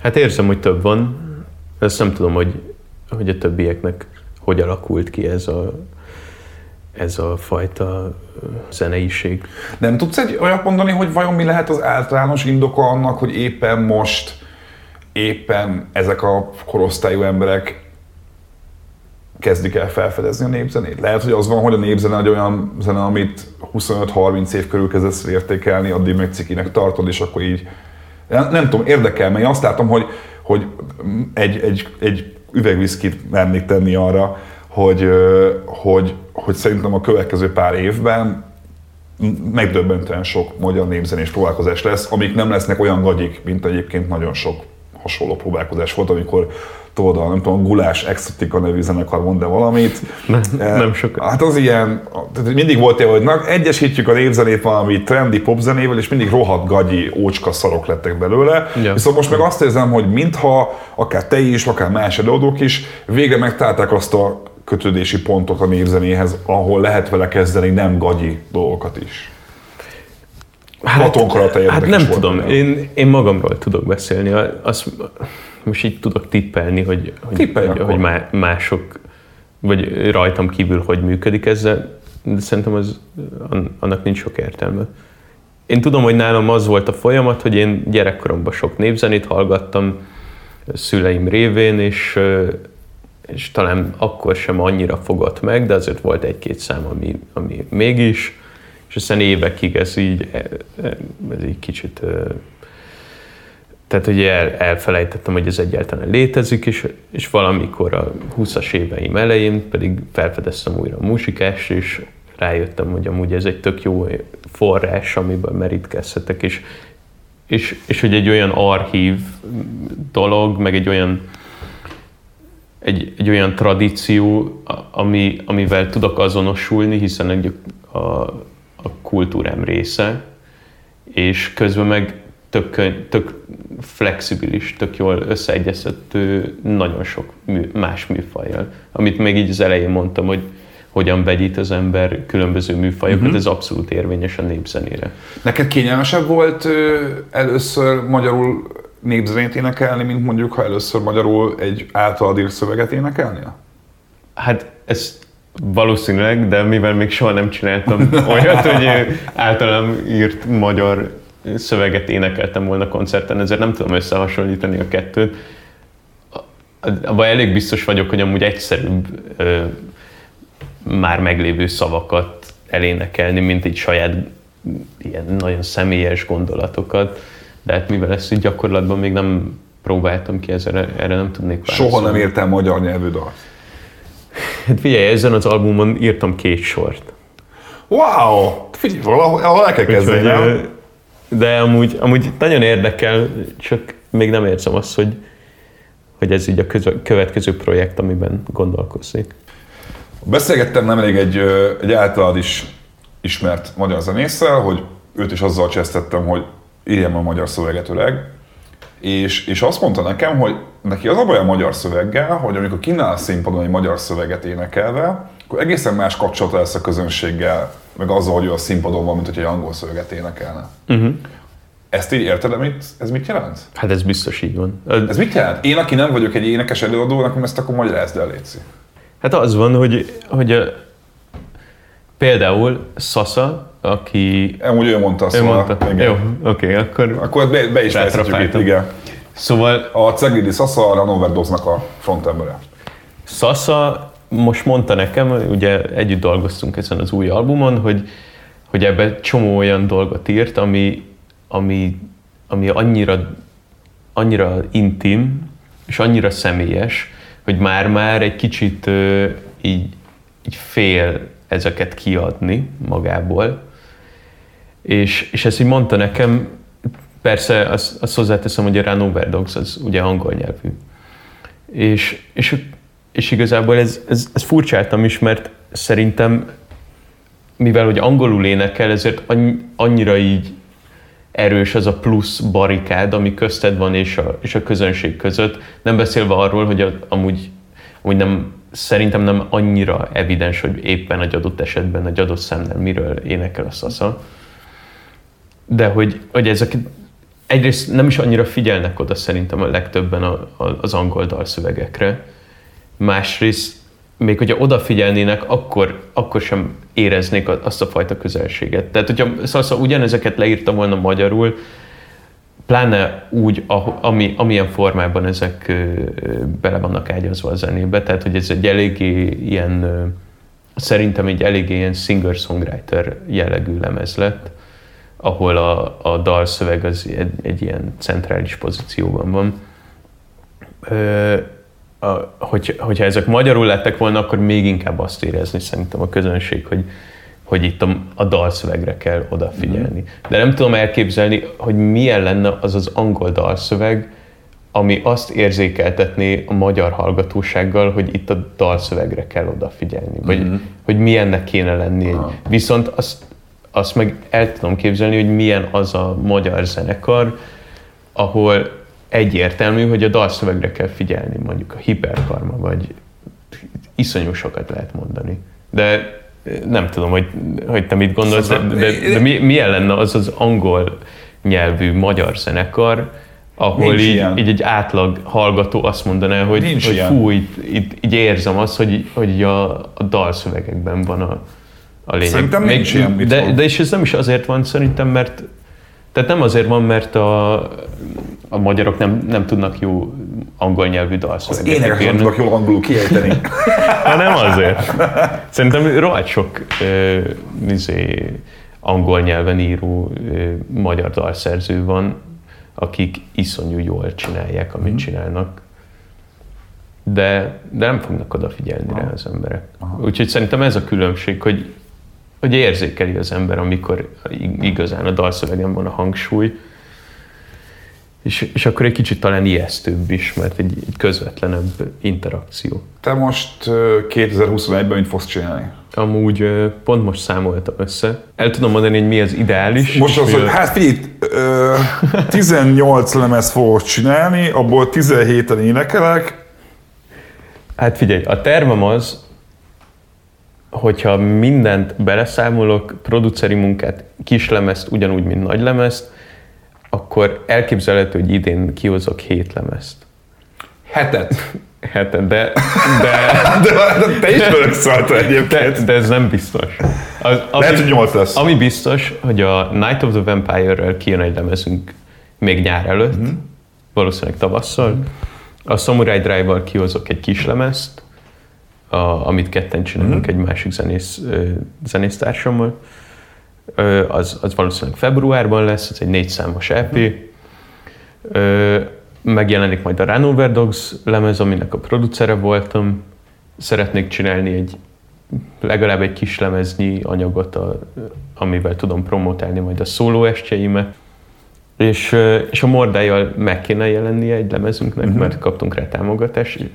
Hát érzem, hogy több van. Ezt nem tudom, hogy, hogy a többieknek hogy alakult ki ez a, ez a fajta zeneiség. Nem tudsz egy olyat mondani, hogy vajon mi lehet az általános indoka annak, hogy éppen most, éppen ezek a korosztályú emberek kezdik el felfedezni a népzenét. Lehet, hogy az van, hogy a népzene egy olyan zene, amit 25-30 év körül kezdesz értékelni, addig meg cikinek tartod, és akkor így nem, nem tudom, érdekel, mert én azt látom, hogy, hogy egy, egy, egy üvegviszkit mernék tenni arra, hogy, hogy, hogy szerintem a következő pár évben megdöbbentően sok magyar népzenés próbálkozás lesz, amik nem lesznek olyan gagyik, mint egyébként nagyon sok hasonló próbálkozás volt, amikor tudod, nem tudom, Gulás Exotika nevű zenekar mond de valamit. Nem, eh, nem sok. Hát az ilyen, tehát mindig volt ilyen, hogy na, egyesítjük a népzenét valami trendi popzenével, és mindig rohadt gagyi, ócska szarok lettek belőle. Ja. Viszont most meg azt érzem, hogy mintha akár te is, akár más előadók is végre megtalálták azt a kötődési pontot a népzenéhez, ahol lehet vele kezdeni nem gagyi dolgokat is. Hát, hát nem tudom, én, én magamról tudok beszélni. Azt, most így tudok tippelni, hogy, hogy, hogy, hogy mások, vagy rajtam kívül hogy működik ezzel, de szerintem az, annak nincs sok értelme. Én tudom, hogy nálam az volt a folyamat, hogy én gyerekkoromban sok népzenét hallgattam szüleim révén, és, és talán akkor sem annyira fogott meg, de azért volt egy-két szám, ami, ami mégis, és aztán évekig ez így, ez így kicsit tehát hogy el, elfelejtettem, hogy ez egyáltalán létezik, és, és valamikor a 20-as éveim elején pedig felfedeztem újra a muzsikást, és rájöttem, hogy amúgy ez egy tök jó forrás, amiben merítkezhetek, és, és, és hogy egy olyan archív dolog, meg egy olyan egy, egy olyan tradíció, ami, amivel tudok azonosulni, hiszen egy a, a kultúrám része, és közben meg tök, tök flexibilis, tök jól összeegyeztető nagyon sok mű, más műfajjal. Amit még így az elején mondtam, hogy hogyan vegyít az ember különböző műfajokat, uh-huh. ez abszolút érvényes a népzenére. Neked kényelmesebb volt ö, először magyarul népzenét énekelni, mint mondjuk, ha először magyarul egy általad írt szöveget énekelni? Hát ez valószínűleg, de mivel még soha nem csináltam olyat, hogy általam írt magyar szöveget énekeltem volna koncerten, ezért nem tudom összehasonlítani a kettőt. Abban elég biztos vagyok, hogy amúgy egyszerűbb ö, már meglévő szavakat elénekelni, mint egy saját ilyen nagyon személyes gondolatokat, de hát mivel ezt így gyakorlatban még nem próbáltam ki, ezzel, erre nem tudnék válaszolni. Soha nem értem magyar nyelvű dalt? Hát figyelj, ezen az albumon írtam két sort. Wow! Figyelj, valahol, valahol el kell kezdeni, de amúgy, amúgy nagyon érdekel, csak még nem érzem azt, hogy, hogy ez így a közö, következő projekt, amiben gondolkozik. Beszélgettem nemrég egy, egy általad is ismert magyar zenésszel, hogy őt is azzal csesztettem, hogy írjam a magyar szöveget öreg, és, és azt mondta nekem, hogy neki az a baj a magyar szöveggel, hogy amikor kínál színpadon egy magyar szöveget énekelve, akkor egészen más kapcsolata lesz a közönséggel, meg azzal, hogy ő a színpadon van, mint hogy egy angol szöveget énekelne. Uh-huh. Ezt így érted, amit, ez mit jelent? Hát ez biztos így van. Ez mit jelent? Én, aki nem vagyok egy énekes előadó, nekem ezt akkor magyarázd el, Léci. Hát az van, hogy, hogy a, például Sasa, aki... Amúgy ő mondta, szóval... Ő mondta. Igen. Jó, oké, okay, akkor... Akkor be, be is itt, igen. Szóval... A Ceglidi Sasa a Ranover a frontembere. Sasa most mondta nekem, ugye együtt dolgoztunk ezen az új albumon, hogy, hogy ebbe csomó olyan dolgot írt, ami, ami, ami annyira, annyira intim, és annyira személyes, hogy már-már egy kicsit ö, így, így fél ezeket kiadni magából. És, és ezt így mondta nekem, persze azt, azt hozzáteszem, hogy a Run Overdogs az ugye angol nyelvű. És, és és igazából ez, ez, ez furcsáltam is, mert szerintem, mivel hogy angolul énekel, ezért annyira így erős az a plusz barikád, ami közted van és a, és a közönség között. Nem beszélve arról, hogy a, amúgy, amúgy nem szerintem nem annyira evidens, hogy éppen egy adott esetben, egy adott számnál miről énekel a szasza. De hogy, hogy ezek egyrészt nem is annyira figyelnek oda szerintem a legtöbben a, a, az angol dalszövegekre. Másrészt még hogyha odafigyelnének, akkor, akkor sem éreznék azt a fajta közelséget. Tehát, hogyha Szasza ugyanezeket leírta volna magyarul, pláne úgy, ami, amilyen formában ezek bele vannak ágyazva a zenébe, tehát hogy ez egy eléggé ilyen, szerintem egy eléggé ilyen singer-songwriter jellegű lemez lett, ahol a, a dalszöveg az egy, egy ilyen centrális pozícióban van. Hogy, hogyha ezek magyarul lettek volna, akkor még inkább azt érezni szerintem a közönség, hogy, hogy itt a, a dalszövegre kell odafigyelni. Mm. De nem tudom elképzelni, hogy milyen lenne az az angol dalszöveg, ami azt érzékeltetné a magyar hallgatósággal, hogy itt a dalszövegre kell odafigyelni, vagy mm. hogy milyennek kéne lenni. Ah. Viszont azt, azt meg el tudom képzelni, hogy milyen az a magyar zenekar, ahol egyértelmű, hogy a dalszövegre kell figyelni, mondjuk a hiperkarma, vagy iszonyú sokat lehet mondani. De nem tudom, hogy, hogy te mit gondolsz, de, de, de mi, milyen lenne az az angol nyelvű magyar zenekar, ahol így, így egy átlag hallgató azt mondaná, hogy, Nincs hogy fú, így, így, így érzem azt, hogy, hogy a, a dalszövegekben van a, a lényeg. Szerintem Még, nincs ilyen, de, de és ez nem is azért van szerintem, mert tehát nem azért van, mert a, a magyarok nem, nem tudnak jó angol nyelvű dalszöveget. Az énekek nem tudnak jól angolul kiejteni. ha nem azért. Szerintem rohadt sok uh, izé, angol nyelven író uh, magyar dalszerző van, akik iszonyú jól csinálják, amit mm. csinálnak. De, de nem fognak odafigyelni Aha. rá az emberek. Aha. Úgyhogy szerintem ez a különbség, hogy hogy érzékeli az ember, amikor igazán a dalszövegen van a hangsúly, és, és akkor egy kicsit talán ijesztőbb is, mert egy, egy közvetlenebb interakció. Te most 2021-ben mit fogsz csinálni? Amúgy pont most számoltam össze. El tudom mondani, hogy mi az ideális. Most az, hogy hát figyelj, 18 lemez fogok csinálni, abból 17-en énekelek. Hát figyelj, a tervem az, hogyha mindent beleszámolok, produceri munkát, kislemezt, ugyanúgy, mint nagylemezt, akkor elképzelhető, hogy idén kihozok hét lemezt. Hetet? Hetet, de... De, de, de te is beleszállta egyébként. De, de ez nem biztos. Az, ami, Lehet, hogy nyolc lesz. Ami biztos, hogy a Night of the Vampire-rel kijön egy lemezünk még nyár előtt, mm-hmm. valószínűleg tavasszal. Mm-hmm. A Samurai Drive-val kihozok egy kis lemezt, a, amit ketten csinálunk mm-hmm. egy másik zenész, zenésztársammal. Az, az valószínűleg februárban lesz, ez egy négy számos EP. Mm-hmm. Megjelenik majd a Run Dogs lemez, aminek a producere voltam. Szeretnék csinálni egy legalább egy kis lemeznyi anyagot, a, amivel tudom promotálni majd a szóló estjeimet. És, és a Mordájjal meg kéne jelennie egy lemezünknek, uh-huh. mert kaptunk rá támogatást,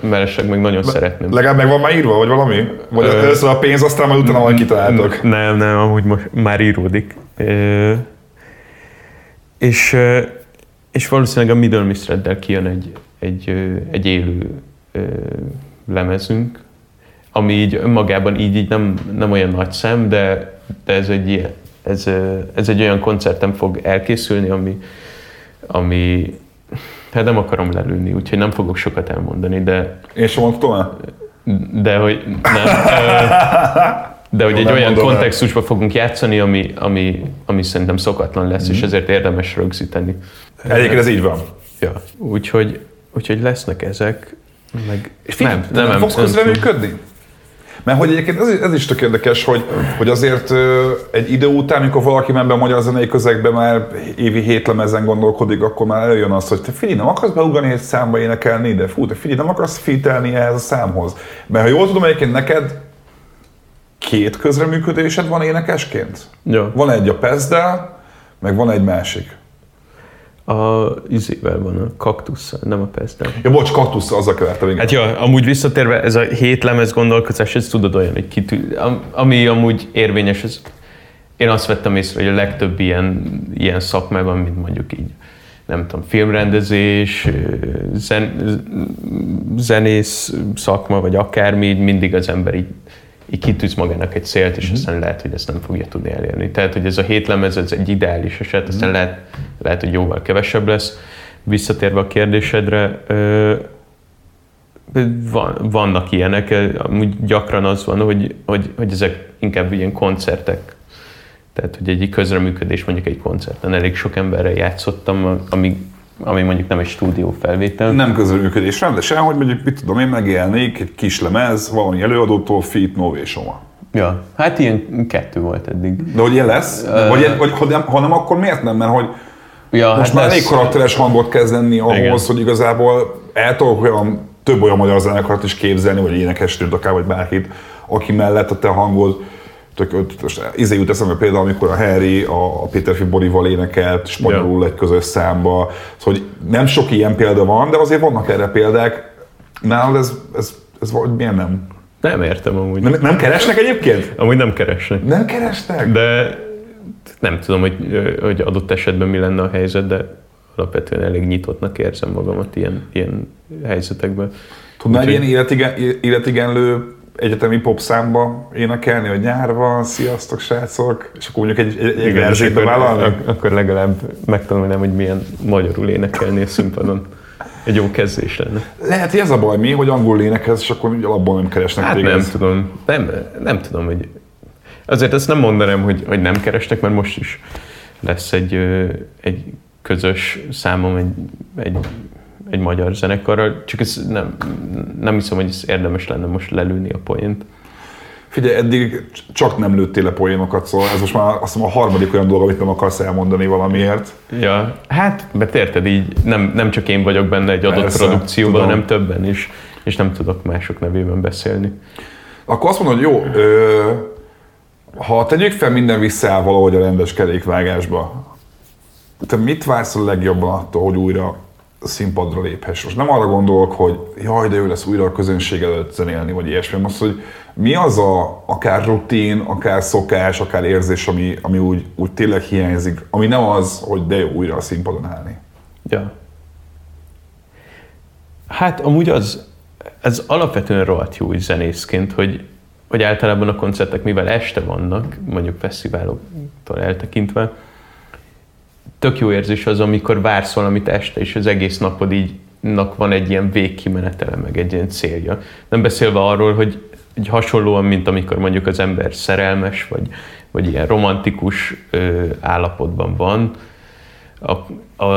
mellesleg meg nagyon szeretném. Legalább meg van már írva, vagy valami? Vagy Ö, először a pénz, aztán majd utána majd kitaláltok? Nem, nem, amúgy most már íródik. Ö, és, és valószínűleg a Middle Mistreddel kijön egy, egy, egy élő lemezünk, ami így önmagában így, így nem, nem olyan nagy szem, de, de ez egy ilyen, ez, ez egy olyan koncertem fog elkészülni, ami, ami hát nem akarom lelőni, úgyhogy nem fogok sokat elmondani, de... Sem mondtam De hogy nem. De hogy egy olyan kontextusban fogunk játszani, ami, ami, ami szerintem szokatlan lesz, mm. és ezért érdemes rögzíteni. Egyébként ez így van. Ja, úgyhogy, úgyhogy lesznek ezek, meg és nem, nem, nem, nem fogsz közreműködni? Mert hogy egyébként ez, ez is tök érdekes, hogy, hogy azért egy idő után, amikor valaki be a magyar zenei közegbe már évi hét lemezen gondolkodik, akkor már előjön az, hogy te figyelj, nem akarsz beugrani egy számba énekelni, de fú, te figyelj, nem akarsz fitelni ehhez a számhoz. Mert ha jól tudom, egyébként neked két közreműködésed van énekesként? Ja. Van egy a Pezdel, meg van egy másik. A izével van, a kaktusszal, nem a pestel. Ja, bocs, kaktusszal, azzal kevertem, igen. Hát ja, amúgy visszatérve, ez a hét lemez gondolkozás, ez tudod olyan, hogy kitű, ami amúgy érvényes, ez, én azt vettem észre, hogy a legtöbb ilyen, ilyen szakmában, mint mondjuk így nem tudom, filmrendezés, zen, zenész szakma, vagy akármi, mindig az ember így, így kitűz magának egy célt, és mm. aztán lehet, hogy ezt nem fogja tudni elérni. Tehát, hogy ez a hét lemez, ez egy ideális eset, aztán mm. lehet, lehet, hogy jóval kevesebb lesz. Visszatérve a kérdésedre, van, vannak ilyenek, amúgy gyakran az van, hogy, hogy, hogy ezek inkább ilyen koncertek. Tehát, hogy egy közreműködés mondjuk egy koncerten. Elég sok emberrel játszottam, ami, ami mondjuk nem egy stúdió felvétel. Nem közreműködés, rendesen, hogy mondjuk mit tudom én megélnék, egy kis lemez, valami előadótól, Fit Novésoma. Ja, hát ilyen kettő volt eddig. De hogy ilyen lesz? Uh, vagy, vagy ha, nem, ha nem, akkor miért nem? Mert hogy ja, most hát már elég karakteres hangot kezd lenni ahhoz, Igen. hogy igazából el tudok olyan több olyan magyar zenekart is képzelni, vagy énekesnőt akár, vagy bárkit, aki mellett a te hangod tök, most izé jut eszembe például, amikor a Harry a, a Péter Borival énekelt, és magyarul egy közös számba. Szóval, hogy nem sok ilyen példa van, de azért vannak erre példák. Nálad ez, ez, ez vagy miért nem? Nem értem amúgy. Nem, nem keresnek egyébként? Amúgy nem keresnek. Nem keresnek? De nem tudom, hogy, hogy adott esetben mi lenne a helyzet, de alapvetően elég nyitottnak érzem magamat ilyen, ilyen helyzetekben. Tudnál egy ilyen életigen, életigenlő egyetemi popszámba énekelni, hogy nyár van, sziasztok srácok, és akkor mondjuk egy, egy, egy verzét vállalni? Ak- akkor legalább megtanulnám, hogy milyen magyarul énekelni a színpadon. Egy jó kezdés lenne. Lehet, hogy ez a baj mi, hogy angol énekelsz, és akkor alapból nem keresnek hát téged. nem tudom. Nem, nem tudom, hogy... Azért ezt nem mondanám, hogy, hogy nem keresnek, mert most is lesz egy, egy közös számom egy, egy, egy magyar zenekarral, csak ez nem, nem hiszem, hogy ez érdemes lenne most lelőni a poént. Figyelj, eddig csak nem lőttél le poénokat, szóval ez most már azt a harmadik olyan dolog, amit nem akarsz elmondani valamiért. Ja, hát, mert érted, így nem, nem csak én vagyok benne egy adott Persze, produkcióban, tudom. hanem többen is, és nem tudok mások nevében beszélni. Akkor azt mondod, hogy jó, ö, ha tegyük fel minden visszaáll valahogy a rendes kerékvágásba, te mit vársz a legjobban attól, hogy újra színpadra léphess? Most nem arra gondolok, hogy jaj, de ő lesz újra a közönség előtt zenélni, vagy ilyesmi. Most, hogy mi az a akár rutin, akár szokás, akár érzés, ami, ami úgy, úgy tényleg hiányzik, ami nem az, hogy de jó újra a színpadon állni? Ja. Hát amúgy az, ez alapvetően rohadt jó zenészként, hogy, hogy általában a koncertek, mivel este vannak, mondjuk fesztiváloktól eltekintve, tök jó érzés az, amikor vársz valamit este, és az egész napod így van egy ilyen végkimenetele, meg egy ilyen célja. Nem beszélve arról, hogy egy hasonlóan, mint amikor mondjuk az ember szerelmes, vagy, vagy ilyen romantikus ö, állapotban van, a, a,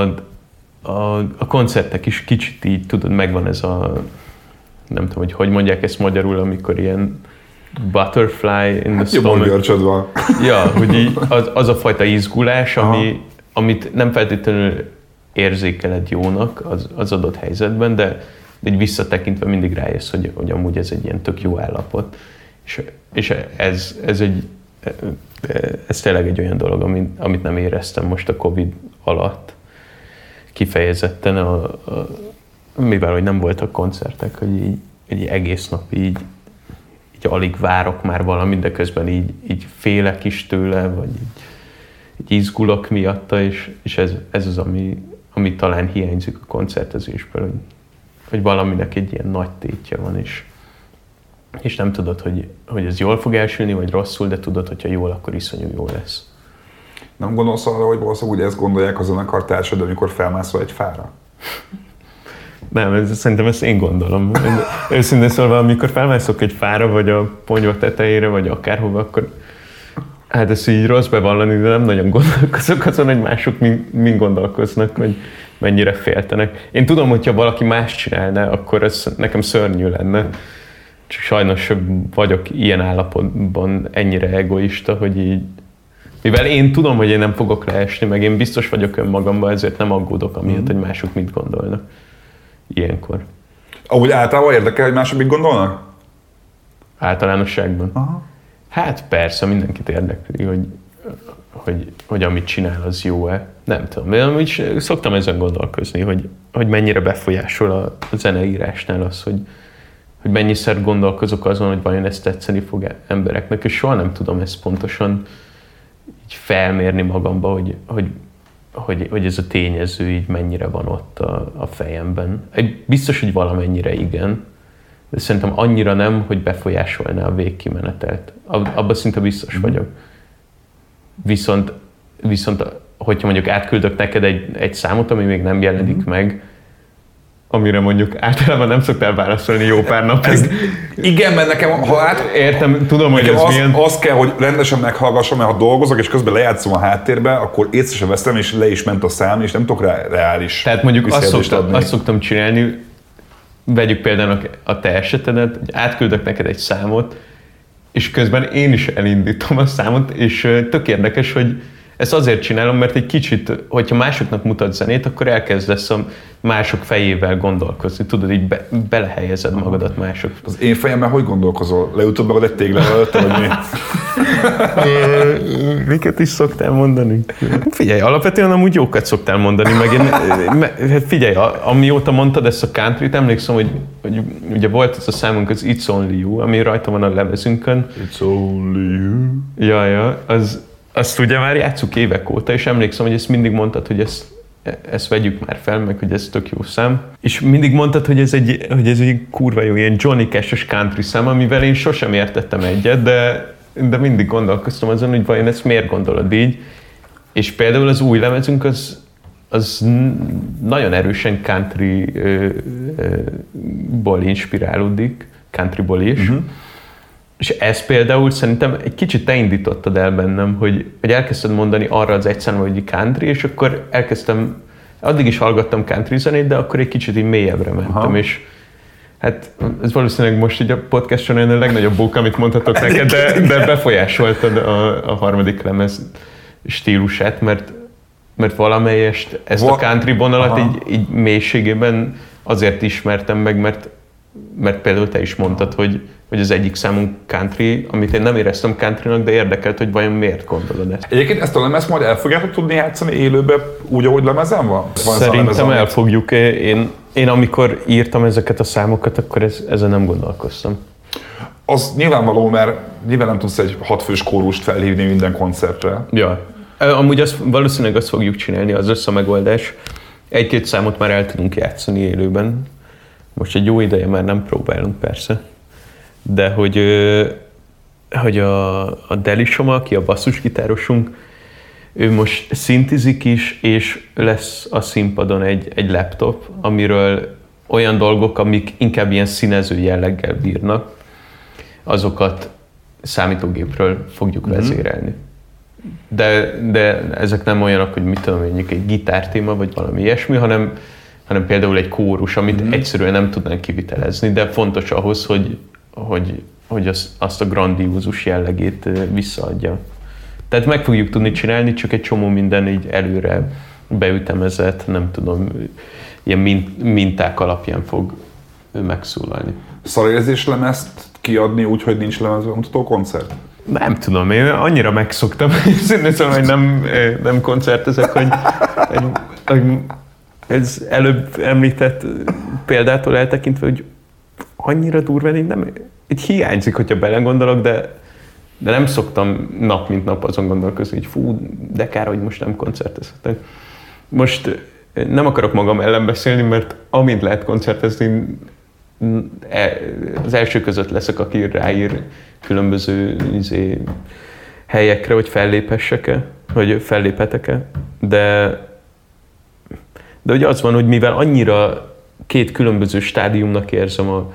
a, a koncertek is kicsit így, tudod, megvan ez a, nem tudom, hogy hogy mondják ezt magyarul, amikor ilyen butterfly in the hát stomach. van. Ja, hogy így az, az a fajta izgulás, ami, amit nem feltétlenül érzékeled jónak az, az adott helyzetben, de így visszatekintve mindig rájössz, hogy, hogy amúgy ez egy ilyen tök jó állapot. És, és ez, ez, egy, ez tényleg egy olyan dolog, amit, amit nem éreztem most a Covid alatt kifejezetten, a, a, mivel hogy nem voltak koncertek, hogy így, így egész nap így, így alig várok már valamit, de közben így, így félek is tőle, vagy így, így izgulok miatta, és, és ez, ez az, ami, ami talán hiányzik a koncertezésből, hogy, hogy valaminek egy ilyen nagy tétje van, és, és nem tudod, hogy, hogy ez jól fog elsülni, vagy rosszul, de tudod, hogyha jól, akkor iszonyú jó lesz. Nem gondolsz arra, hogy valószínűleg úgy ezt gondolják a zenekartársad, amikor felmászol egy fára? Nem, ez, szerintem ezt én gondolom. Őszintén szólva, amikor felmászok egy fára, vagy a ponyva tetejére, vagy akárhova, akkor Hát ezt így rossz bevallani, de nem nagyon gondolkozok azon, hogy mások mind gondolkoznak, hogy mennyire féltenek. Én tudom, hogyha valaki más csinálna, akkor ez nekem szörnyű lenne. Csak sajnos vagyok ilyen állapotban ennyire egoista, hogy így mivel én tudom, hogy én nem fogok leesni, meg én biztos vagyok önmagamban, ezért nem aggódok amiatt, mm. hogy mások mit gondolnak ilyenkor. Ahogy általában érdekel, hogy mások mit gondolnak? Általánosságban. Aha. Hát persze, mindenkit érdekli, hogy, hogy, hogy amit csinál, az jó-e. Nem tudom, én amúgy szoktam ezen gondolkozni, hogy, hogy mennyire befolyásol a, a zeneírásnál az, hogy, hogy mennyiszer gondolkozok azon, hogy vajon ezt tetszeni fog embereknek, és soha nem tudom ezt pontosan így felmérni magamba, hogy, hogy hogy, hogy ez a tényező így mennyire van ott a, a fejemben. Biztos, hogy valamennyire igen, de szerintem annyira nem, hogy befolyásolná a végkimenetelt. Abban szinte biztos mm. vagyok. Viszont, viszont hogyha mondjuk átküldök neked egy, egy számot, ami még nem jelenik mm. meg, amire mondjuk általában nem szoktál válaszolni jó pár napig. Ez, igen, mert nekem, ha át... Értem, tudom, hogy ez az, milyen... Az kell, hogy rendesen meghallgassam, mert ha dolgozok, és közben lejátszom a háttérbe, akkor észre sem veszem, és le is ment a szám, és nem tudok rá reális Tehát mondjuk azt szoktam, azt szoktam csinálni, vegyük például a te esetedet, hogy átküldök neked egy számot, és közben én is elindítom a számot, és tök érdekes, hogy ezt azért csinálom, mert egy kicsit, hogyha másoknak mutat zenét, akkor elkezdesz a mások fejével gondolkozni. Tudod, így be, belehelyezed magadat mások. Az én fejemmel hogy gondolkozol? Leütöd magad egy téglával előtte, vagy mi? Miket is szoktál mondani? Figyelj, alapvetően amúgy jókat szoktál mondani, meg én, hát figyelj, amióta mondtad ezt a country emlékszem, hogy, hogy ugye volt ez a számunk, az It's Only You, ami rajta van a lemezünkön. It's Only You. Ja, ja, az, azt ugye már játszuk évek óta, és emlékszem, hogy ezt mindig mondtad, hogy ezt, ezt vegyük már fel, meg hogy ez tök jó szám. És mindig mondtad, hogy ez egy, hogy ez egy kurva jó ilyen Johnny Cash-es country szám, amivel én sosem értettem egyet, de, de mindig gondolkoztam azon, hogy vajon ezt miért gondolod így. És például az új lemezünk az, az nagyon erősen country-ból inspirálódik, countryból is. Uh-huh és ez például szerintem egy kicsit te indítottad el bennem, hogy, hogy elkezdted mondani arra az egy hogy country, és akkor elkezdtem, addig is hallgattam country zenét, de akkor egy kicsit így mélyebbre mentem, Aha. és Hát ez valószínűleg most így a podcast során a legnagyobb bók, amit mondhatok neked, de, de befolyásoltad a, a harmadik lemez stílusát, mert, mert valamelyest ezt a country vonalat így, így mélységében azért ismertem meg, mert, mert például te is mondtad, hogy, hogy az egyik számunk country, amit én nem éreztem countrynak, de érdekelt, hogy vajon miért gondolod ezt. Egyébként ezt a lemez majd el fogjátok tudni játszani élőbe, úgy, ahogy lemezen van? van Szerintem el fogjuk. Én, én amikor írtam ezeket a számokat, akkor ez, ezen nem gondolkoztam. Az nyilvánvaló, mert nyilván nem tudsz egy hatfős kórust felhívni minden koncertre. Ja. Amúgy azt, valószínűleg azt fogjuk csinálni, az össze megoldás. Egy-két számot már el tudunk játszani élőben. Most egy jó ideje már nem próbálunk persze de hogy, hogy a, a Delisom, aki a basszusgitárosunk, ő most szintizik is, és lesz a színpadon egy, egy laptop, amiről olyan dolgok, amik inkább ilyen színező jelleggel bírnak, azokat számítógépről fogjuk mm-hmm. vezérelni. De, de ezek nem olyanok, hogy mit tudom, mondjuk egy gitártéma, vagy valami ilyesmi, hanem, hanem például egy kórus, amit mm-hmm. egyszerűen nem tudnánk kivitelezni, de fontos ahhoz, hogy, hogy, hogy az, azt a grandiózus jellegét visszaadja. Tehát meg fogjuk tudni csinálni, csak egy csomó minden így előre beütemezett, nem tudom, ilyen minták alapján fog megszólalni. Szarérzés lemezt kiadni úgy, hogy nincs lemezbemutató koncert? Nem tudom, én annyira megszoktam, szóval, hogy nem, nem koncertezek, hogy, hogy, hogy ez előbb említett példától eltekintve, hogy annyira durva, így nem, így hiányzik, hogyha belegondolok, de, de nem szoktam nap mint nap azon gondolkozni, hogy fú, de kár, hogy most nem koncertezhetek. Most nem akarok magam ellen beszélni, mert amint lehet koncertezni, e, az első között leszek, aki ráír különböző izé, helyekre, hogy felléphessek-e, hogy felléphetek-e, de, de ugye az van, hogy mivel annyira két különböző stádiumnak érzem a,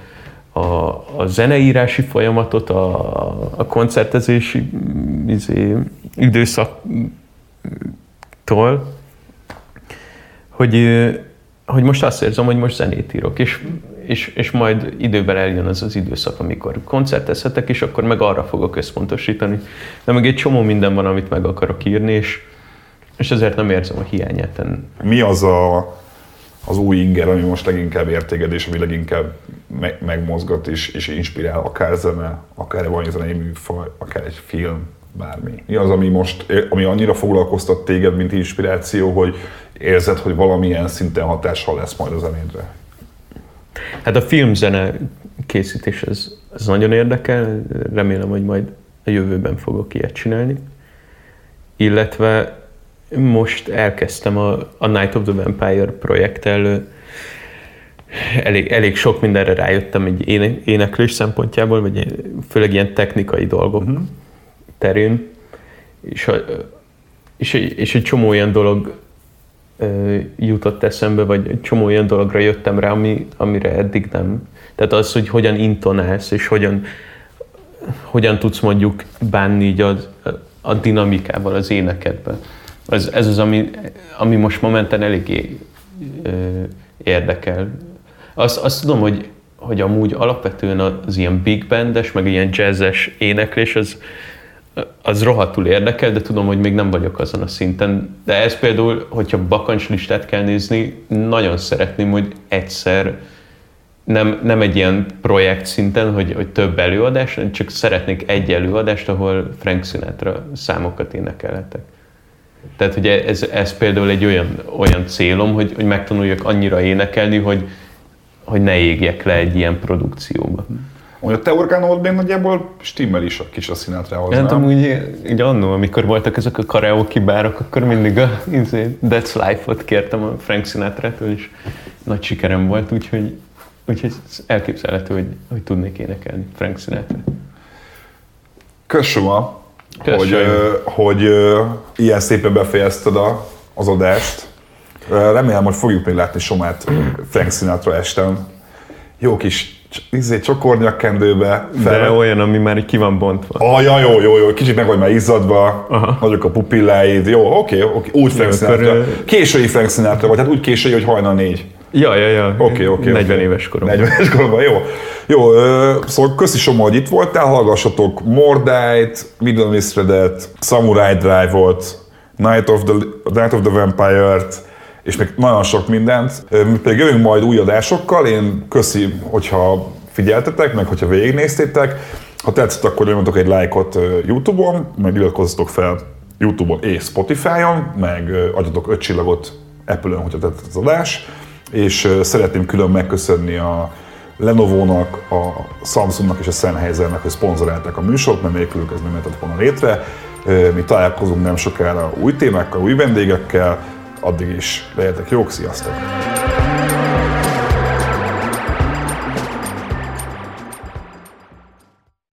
a, a zeneírási folyamatot, a, a koncertezési izé, időszaktól, hogy, hogy most azt érzem, hogy most zenét írok, és, és, és majd időben eljön az az időszak, amikor koncertezhetek, és akkor meg arra fogok összpontosítani. De meg egy csomó minden van, amit meg akarok írni, és, és ezért nem érzem a hiányát. Mi az a az új inger, ami most leginkább értéged, és ami leginkább me- megmozgat és, és inspirál, akár zene, akár egy zenei műfaj, akár egy film, bármi. Mi az, ami most, ami annyira foglalkoztat téged, mint inspiráció, hogy érzed, hogy valamilyen szinten hatással lesz majd a zenédre? Hát a filmzene készítés ez, ez nagyon érdekel, remélem, hogy majd a jövőben fogok ilyet csinálni. Illetve most elkezdtem a, a Night of the Vampire projekttel elég, elég sok mindenre rájöttem egy éneklés szempontjából, vagy főleg ilyen technikai dolgok uh-huh. terén, és, a, és, és egy csomó olyan dolog ö, jutott eszembe, vagy egy csomó olyan dologra jöttem rá, ami, amire eddig nem. Tehát az, hogy hogyan intonálsz, és hogyan, hogyan tudsz mondjuk bánni így az, a dinamikával az énekedben. Ez, ez az, ami, ami most momentán eléggé érdekel. Azt, azt tudom, hogy, hogy amúgy alapvetően az ilyen big bandes, meg ilyen jazzes éneklés, az, az rohadtul érdekel, de tudom, hogy még nem vagyok azon a szinten. De ez például, hogyha bakancslistát kell nézni, nagyon szeretném, hogy egyszer nem, nem egy ilyen projekt szinten, hogy, hogy több előadás, csak szeretnék egy előadást, ahol Frank Sinatra számokat énekelhetek. Tehát, hogy ez, ez például egy olyan, olyan célom, hogy, hogy megtanuljak annyira énekelni, hogy, hogy ne égjek le egy ilyen produkcióba. Hogy a te orgánod még nagyjából stimmel is a kis a Sinatrához, hát, nem? úgy, így annó, amikor voltak ezek a karaoke bárok, akkor mindig a izé, That's Life-ot kértem a Frank Sinatra-től, és nagy sikerem volt, úgyhogy, úgyhogy elképzelhető, hogy, hogy tudnék énekelni Frank Sinatra. Köszönöm, hogy, hogy ilyen szépen befejezted a, az adást. Remélem, hogy fogjuk még látni Somát Frank Sinatra esten. Jó kis izé, csokornyakkendőbe. Fel. De olyan, ami már ki van bontva. Ah, ja, jó, jó, jó, kicsit meg vagy már izzadva, Aha. nagyok a pupilláid, jó, oké, oké, úgy Frank Sinatra. Akkor, késői Frank Sinatra, vagy hát úgy késői, hogy hajnal négy. Ja, ja, ja. Oké, okay, oké. Okay, 40 okay. éves koromban. 40 éves koromban, jó. Jó, szóval köszi Soma, hogy itt voltál, hallgassatok Mordite, Middle Mistredet, Samurai Drive-ot, Night of the, Night of the Vampire-t, és még nagyon sok mindent. Mi pedig jövünk majd új adásokkal, én köszi, hogyha figyeltetek, meg hogyha végignéztétek. Ha tetszett, akkor nyomjatok egy lájkot YouTube-on, meg iratkozzatok fel YouTube-on és Spotify-on, meg adjatok öt csillagot Apple-ön, hogyha tetszett az adás. És szeretném külön megköszönni a Lenovo-nak, a Samsungnak és a Sennheisernek, hogy szponzorálták a műsort, mert nélkülük ez nem lehetett volna létre. Mi találkozunk nem sokára új témákkal, új vendégekkel, addig is legyetek jók, sziasztok!